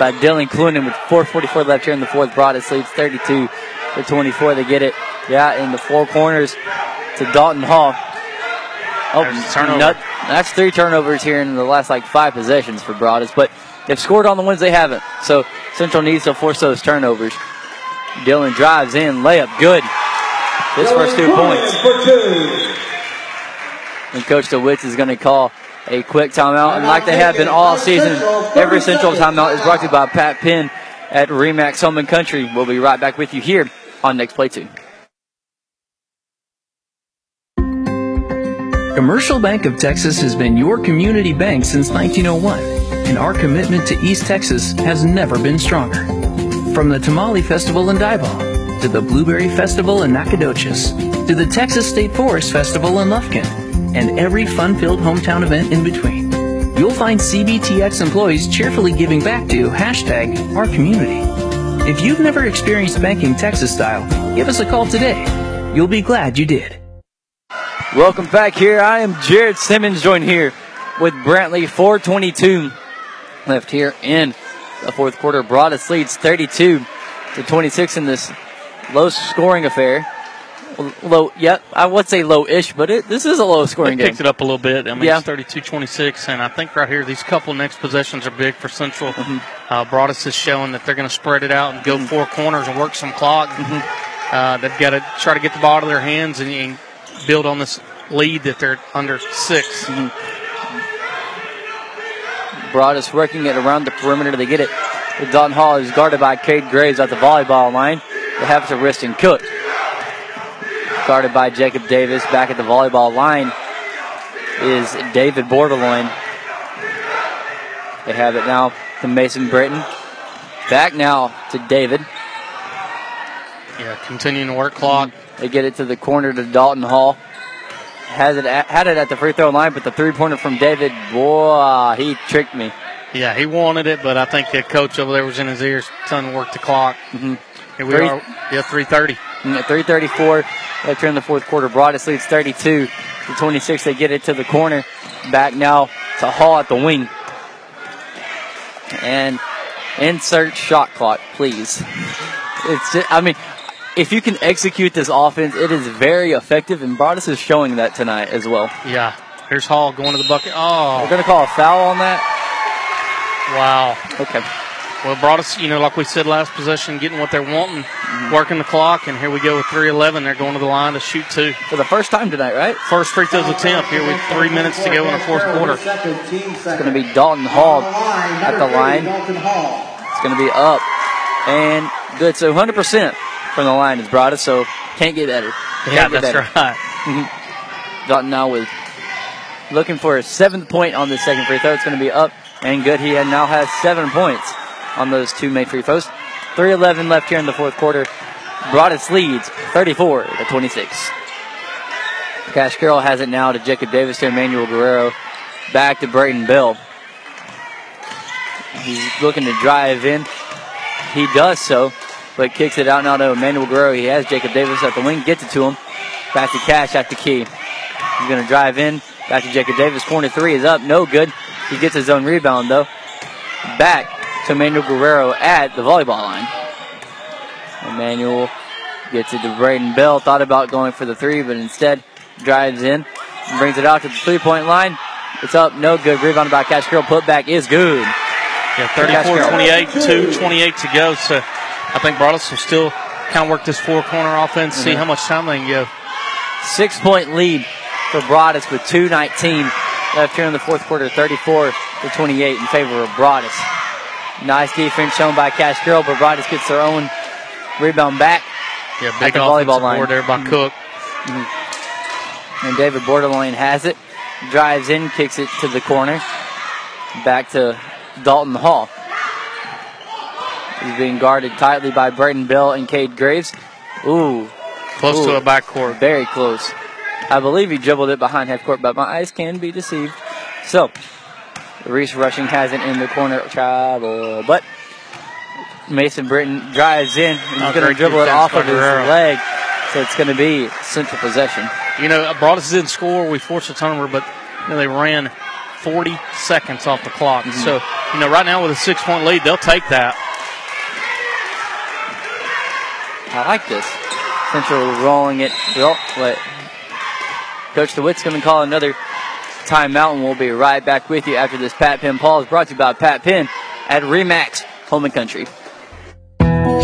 by Dylan Clunan with 4:44 left here in the fourth. Broadus leads 32 to 24. They get it, yeah, in the four corners to Dalton Hall. Oh, turnover. nut- that's three turnovers here in the last like five possessions for Broadus, but they've scored on the ones they haven't. So Central needs to force those turnovers. Dylan drives in, layup, good. His first two points. For two. And Coach DeWitz is going to call a quick timeout. And like they have been all season, every Central timeout is brought to you by Pat Penn at Remax Home and Country. We'll be right back with you here on Next Play 2. Commercial Bank of Texas has been your community bank since 1901, and our commitment to East Texas has never been stronger. From the Tamale Festival in Diboll, to the Blueberry Festival in Nacogdoches, to the Texas State Forest Festival in Lufkin, and every fun-filled hometown event in between, you'll find CBTX employees cheerfully giving back to hashtag our community. If you've never experienced banking Texas style, give us a call today. You'll be glad you did. Welcome back here. I am Jared Simmons, joined here with Brantley. 422 left here in the fourth quarter. Broadus leads 32 to 26 in this low scoring affair. Low, yep, I would say low-ish, but it, this is a low-scoring game. picked it up a little bit. I mean, Yeah. it's 32-26, and I think right here, these couple next possessions are big for Central. Mm-hmm. Uh, Broadus is showing that they're going to spread it out and go four corners and work some clock. Mm-hmm. Uh, they've got to try to get the ball out of their hands and, and build on this lead that they're under 6 Broadus working it around the perimeter. They get it. Dalton Hall is guarded by Cade Graves at the volleyball line. They have to Riston Cook. Guarded by Jacob Davis. Back at the volleyball line is David Bordelon. They have it now to Mason Britton. Back now to David. Yeah, continuing to work clock. They get it to the corner to Dalton Hall. Has it at, had it at the free throw line, but the three pointer from David, boy, he tricked me. Yeah, he wanted it, but I think the coach over there was in his ears him to work the clock. Mm-hmm. Here we Three- are. Yeah, 330. And at 334 left here in the fourth quarter. Broadus leads 32 to 26. They get it to the corner. Back now to Hall at the wing. And insert shot clock, please. It's just, I mean, if you can execute this offense, it is very effective, and Broadus is showing that tonight as well. Yeah. Here's Hall going to the bucket. Oh. We're going to call a foul on that. Wow. Okay. Well, Broadus, you know, like we said last possession, getting what they're wanting, Mm-hmm. working the clock, and here we go with 3:11. They're going to the line to shoot two for the first time tonight, right? First free throws attempt here with three minutes to go in the fourth quarter. It's going to be Dalton Hall at the line. It's going to be up and good. So 100% from the line is us, so can't get better. Can't Yeah, get that's better. right. Mhm. Dalton now with looking for a seventh point on the second free throw. It's going to be up and good. He now has seven points on those two made free throws. 3:11 left here in the fourth quarter. Broadus leads 34 to 26. Cash Carroll has it now to Jacob Davis to Emmanuel Guerrero. Back to Braden Bell. He's looking to drive in. He does so, but kicks it out now to Emmanuel Guerrero. He has Jacob Davis at the wing, gets it to him. Back to Cash at the key. He's going to drive in. Back to Jacob Davis. Corner three is up. No good. He gets his own rebound, though. Back to Emmanuel Guerrero at the volleyball line. Emmanuel gets it to Braden Bell. Thought about going for the three, but instead drives in. and Brings it out to the three point line. It's up. No good. Rebounded by Cash Carroll. Putback is good. Yeah, 34 28, 2 28 to go. So I think Broadus will still kind of work this four corner offense, see Mhm. how much time they can go. Six point lead for Broadus with 2.19 left here in the fourth quarter, 34 to 28 in favor of Broadus. Nice defense shown by Cash Carroll, but Broadus gets their own rebound back. Yeah, at the volleyball line. board there by mm-hmm. Cook. Mm-hmm. And David Bordelon has it, drives in, kicks it to the corner, back to Dalton Hall. He's being guarded tightly by Braden Bell and Cade Graves. Ooh. Close Ooh. to a backcourt. Very close. I believe he dribbled it behind half court, but my eyes can be deceived. So, Reese Rushing has it in the corner travel, but Mason Britton drives in. He's Oh, going to dribble it off of his leg, so it's going to be central possession. You know, Broadus didn't score. We forced a turnover, but you know, they ran 40 seconds off the clock. Mm-hmm. So, you know, right now with a six point lead, they'll take that. I like this. Central rolling it. Oh, wait. Coach DeWitt's going to call another timeout, and we'll be right back with you after this Pat Penn Paul is brought to you by Pat Penn at Remax Home and Country.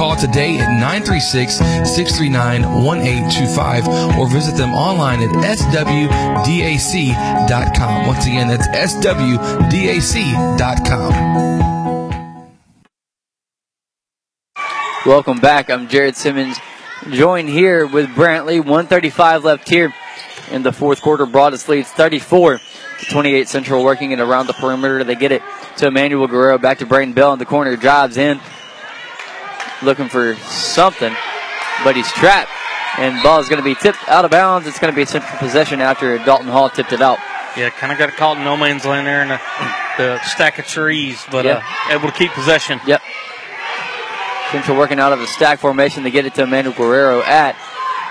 today at 936-639-1825 or visit them online at swdac.com. Once again, that's swdac.com. Welcome back. I'm Jared Simmons, joined here with Brantley. 135 left here in the fourth quarter. Broadus leads 34 to 28 Central working it around the perimeter. They get it to Emmanuel Guerrero. Back to Braden Bell in the corner. Drives in. Looking for something, but he's trapped. And ball is going to be tipped out of bounds. It's going to be a central possession after Dalton Hall tipped it out. Yeah, kind of got caught in no man's land there in the, the stack of trees, but Yeah. uh, able to keep possession. Yep. Central working out of the stack formation to get it to Emmanuel Guerrero at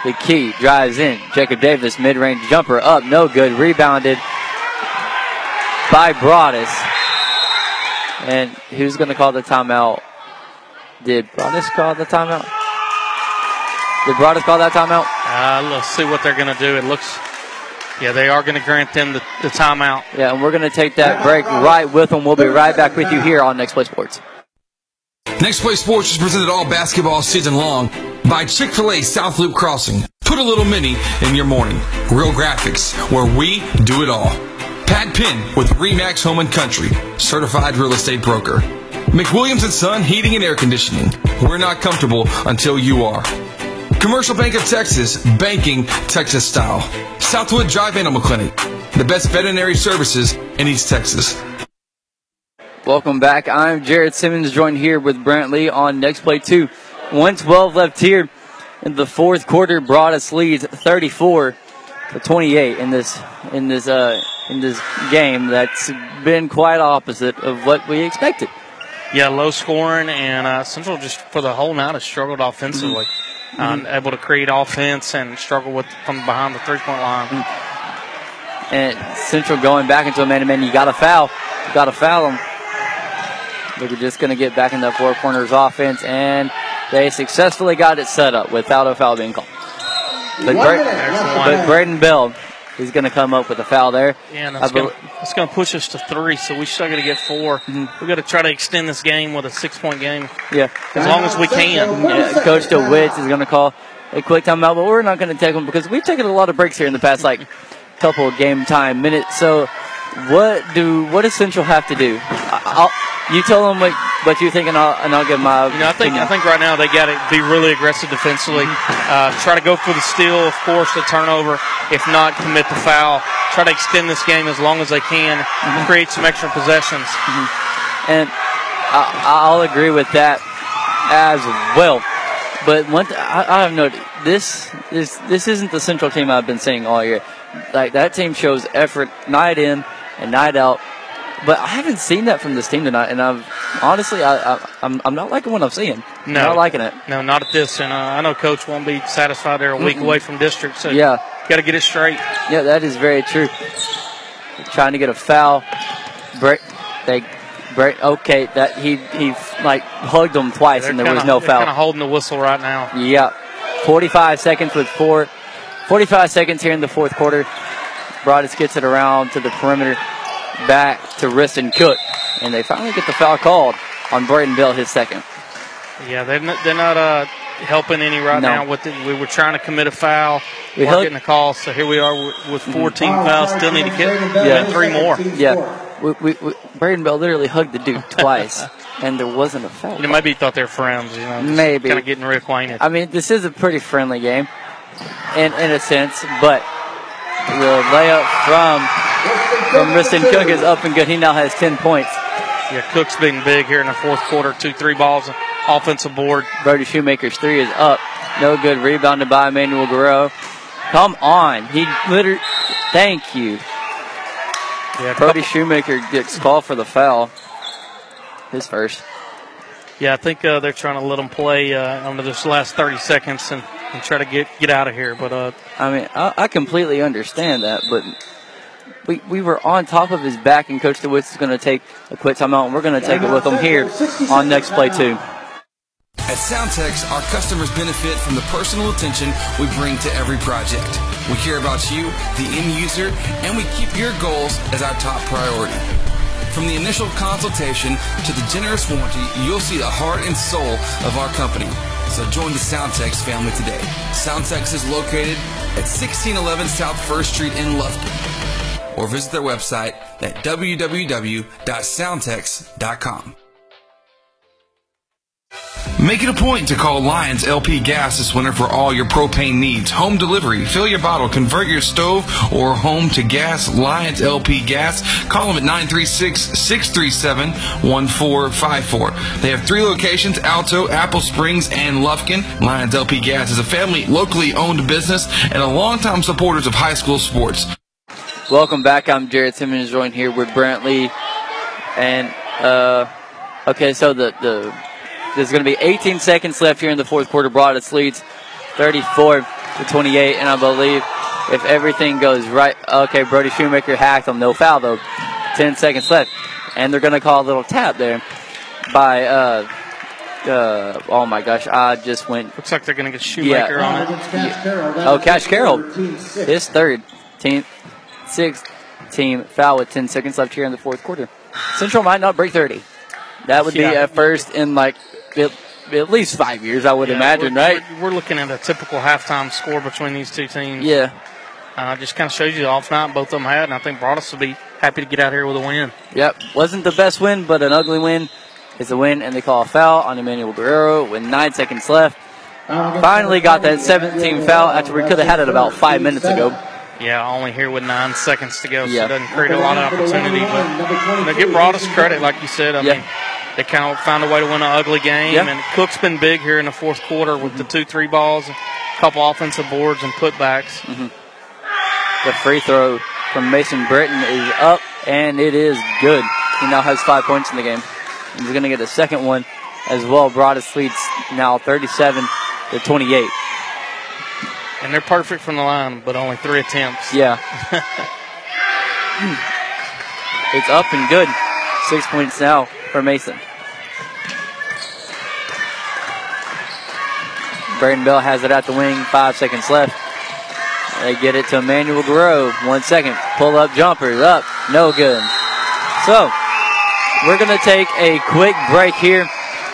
the key. Drives in. Jacob Davis, mid range jumper up. No good. Rebounded by Broadus. And who's going to call the timeout? Did Broadus call the timeout? Did Broadus call that timeout? Uh, let's see what they're going to do. It looks, yeah, they are going to grant them the, the timeout. Yeah, and we're going to take that break right with them. We'll be right back with you here on Next Play Sports. Next Play Sports is presented all basketball season long by Chick fil A South Loop Crossing. Put a little mini in your morning. Real graphics, where we do it all. Pat Penn with Remax Home and Country, certified real estate broker. McWilliams and Son Heating and Air Conditioning. We're not comfortable until you are. Commercial Bank of Texas, banking Texas style. Southwood Drive Animal Clinic, the best veterinary services in East Texas. Welcome back. I'm Jared Simmons, joined here with Brantley on Next Play 2. 112 left here in the fourth quarter. Broadus leads 34 to 28 in this in this uh, in this game. That's been quite opposite of what we expected. Yeah, low scoring, and uh, Central just for the whole night has struggled offensively. Mhm. Uh, able to create offense and struggle with from behind the three point line. And Central going back into a man-to-man. You got to foul. You got to foul them. But we're just going to get back in the four corners offense, and they successfully got it set up without a foul being called. But, One Bra- but Braden Bell is going to come up with a foul there. Yeah, and that's going it's going to push us to three, so we still got to get 4 Mm-hmm. We got to try to extend this game with a six point game Yeah. as long as we can. Yeah, Coach DeWitt is going to call a quick timeout, but we're not going to take them because we've taken a lot of breaks here in the past, like couple of game time minutes. So, what do what does Central have to do? I'll, you tell them what, what you think, and I'll and I'll give my. You know, I think I think right now they got to be really aggressive defensively. Mm-hmm. Uh, try to go for the steal, of course, the turnover. If not, commit the foul. Try to extend this game as long as they can. Mm-hmm. Create some extra possessions. Mm-hmm. and I, I'll agree with that as well. But one, th- I, I have noted this is this isn't the Central team I've been seeing all year. Like that team shows effort night in and night out. But I haven't seen that from this team tonight, and I've honestly, I, I, I'm, I'm not liking what I'm seeing. No, not liking it. No, not at this. And uh, I know Coach won't be satisfied. They're a week Mm-mm. away from district, so Yeah. got to get it straight. Yeah, that is very true. Trying to get a foul. Break. They break. okay, that he he like hugged him twice They're and there kinda, was no foul. Kind of holding the whistle right now. Yep. 45 seconds with four. 45 seconds here in the fourth quarter. Broadus gets it around to the perimeter, back to Riston Cook, and they finally get the foul called on Braden Bell, his second. Yeah, they're not, they're not uh, helping any right No. now. With the, we were trying to commit a foul, We we're getting a call. So here we are with- with 14 fouls. Still need to get Yeah. three more. Yeah. We, we, we, Braden Bell literally hugged the dude twice, and there wasn't a foul. You know, maybe he thought they were friends. You know, Maybe. kind of getting reacquainted. I mean, this is a pretty friendly game, in in a sense, but the layup from from Riston Cook is up and good. He now has 10 points. Yeah, Cook's been big here in the fourth quarter. Two, three balls, offensive board. Brody Shoemaker's three is up. No good. Rebounded by Emmanuel Guerrero. Come on. He literally. Thank you. Yeah, Brody Shoemaker gets called for the foul. His first. Yeah, I think uh, they're trying to let him play uh, under this last 30 seconds and, and try to get get out of here. But uh, I mean, I, I completely understand that, but we, we were on top of his back, and Coach DeWitt is going to take a quick timeout, and we're going to take it with him here on next play two. At Soundtex, our customers benefit from the personal attention we bring to every project. We care about you, the end user, and we keep your goals as our top priority. From the initial consultation to the generous warranty, you'll see the heart and soul of our company. So join the Soundtex family today. Soundtex is located at 1611 South 1st Street in Lufkin. Or visit their website at www.soundtex.com. Make it a point to call Lions LP Gas this winter for all your propane needs. Home delivery, fill your bottle, convert your stove or home to gas. Lions LP Gas. Call them at 936-637-1454. They have three locations, Alto, Apple Springs, and Lufkin. Lions LP Gas is a family, locally owned business and a longtime supporters of high school sports. Welcome back. I'm Jared Simmons, joined here with Brantley. And, uh, okay, so the, the, there's going to be 18 seconds left here in the fourth quarter. Broadus leads 34 to 28. And I believe if everything goes right, okay, Brody Shoemaker hacked him. No foul, though. 10 seconds left. And they're going to call a little tap there by, uh, uh, oh my gosh, I just went. looks like they're going to get Shoemaker on it. Oh, Cash Carroll. His third team, sixth team foul with 10 seconds left here in the fourth quarter. Central might not break 30. That would be Yeah. a first in like at, at least five years, I would Yeah, imagine, we're, right? We're, we're looking at a typical halftime score between these two teams. Yeah. Uh, just kind of shows you the off night both of them had, and I think Broadus will be happy to get out here with a win. Yep. Wasn't the best win, but an ugly win is a win, and they call a foul on Emmanuel Guerrero with nine seconds left. Finally got that 17 foul after we could have had it about five minutes ago. Yeah, only here with nine seconds to go, so Yeah. it doesn't create a lot of opportunity. But they give Broadus credit, like you said. I Yeah. mean, they kind of found a way to win an ugly game. Yeah. And Cook's been big here in the fourth quarter with the two three balls, a couple offensive boards, and putbacks. Mm-hmm. The free throw from Mason Britton is up, and it is good. He now has five points in the game. He's going to get a second one as well. Broadus leads now 37 to 28. And they're perfect from the line, but only three attempts. Yeah. it's up and good. Six points now for Mason. Braden Bell has it at the wing. Five seconds left. They get it to Emmanuel Guerrero. One second. Pull up jumper. Up. No good. So, we're going to take a quick break here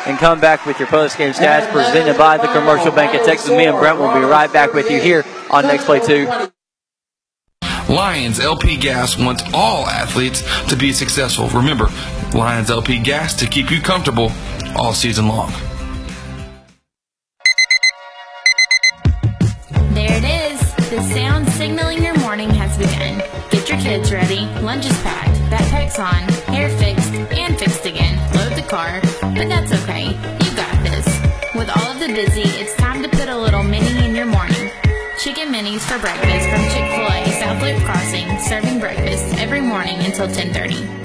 and come back with your post-game stats presented by the Commercial Bank of Texas. Me and Brent will be right back with you here on Next Play 2. Lions LP Gas wants all athletes to be successful. Remember, Lions LP Gas to keep you comfortable all season long. Sound signaling your morning has begun. Get your kids ready, lunch is packed, backpacks on, hair fixed, and fixed again. Load the car, but that's okay. You got this. With all of the busy, it's time to put a little mini in your morning. Chicken minis for breakfast from Chick-fil-A South Loop Crossing, serving breakfast every morning until 1030.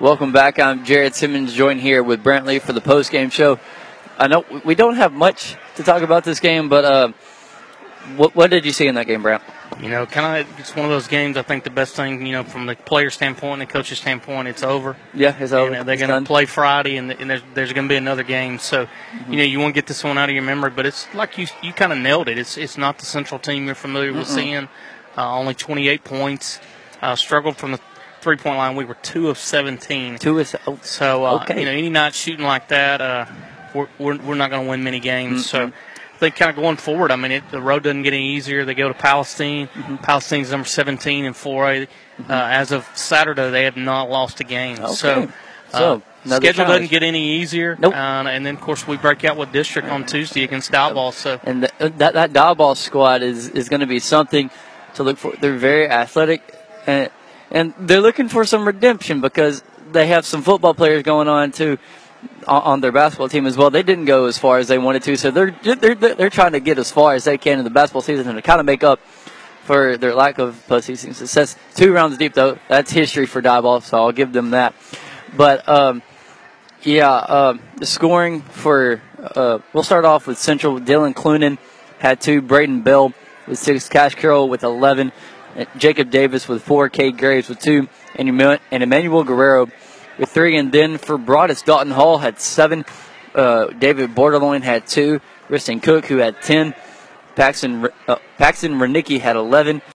Welcome back. I'm Jared Simmons, joined here with Brantley for the post game show. I know we don't have much to talk about this game, but uh, what, what did you see in that game, Brant? You know, kind of, it's one of those games. I think the best thing, you know, from the player standpoint and the coach's standpoint, it's over. Yeah, it's over. And they're going to play Friday, and, and there's, there's going to be another game. So, Mm-hmm. you know, you want to get this one out of your memory, but it's like you you kind of nailed it. It's it's not the central team you're familiar with Mm-mm. seeing. Uh, only 28 points. Uh, struggled from the three point line. We were two of 17. Two of oh, so uh, okay. you know any night shooting like that, uh, we're, we're we're not going to win many games. So. Mm-mm. I think kind of going forward, I mean, it, the road doesn't get any easier. They go to Palestine. Mm-hmm. Palestine's number 17 and 4A. Uh, as of Saturday, they have not lost a game. Okay. So, So, uh, another schedule challenge. doesn't get any easier. Nope. Uh, and then, of course, we break out with district on Tuesday against Dial So, And th- that that Diboll squad is, is going to be something to look for. They're very athletic, and and they're looking for some redemption because they have some football players going on to on, their basketball team as well. They didn't go as far as they wanted to, so they're they're they're trying to get as far as they can in the basketball season and to kind of make up for their lack of postseason success. Two rounds deep though, that's history for Diboll, so I'll give them that. But um, yeah, um, the scoring for uh, we'll start off with Central. Dylan Clunan had two. Braden Bell with six. Cash Carroll with eleven. Jacob Davis with four. Cade Graves with two. And, Emmanuel Guerrero with three. And then for Broadus, Dalton Hall had seven. Uh, David Bordelon had two. Riston Cook, who had ten. Paxton, uh, Paxton Renicki had 11.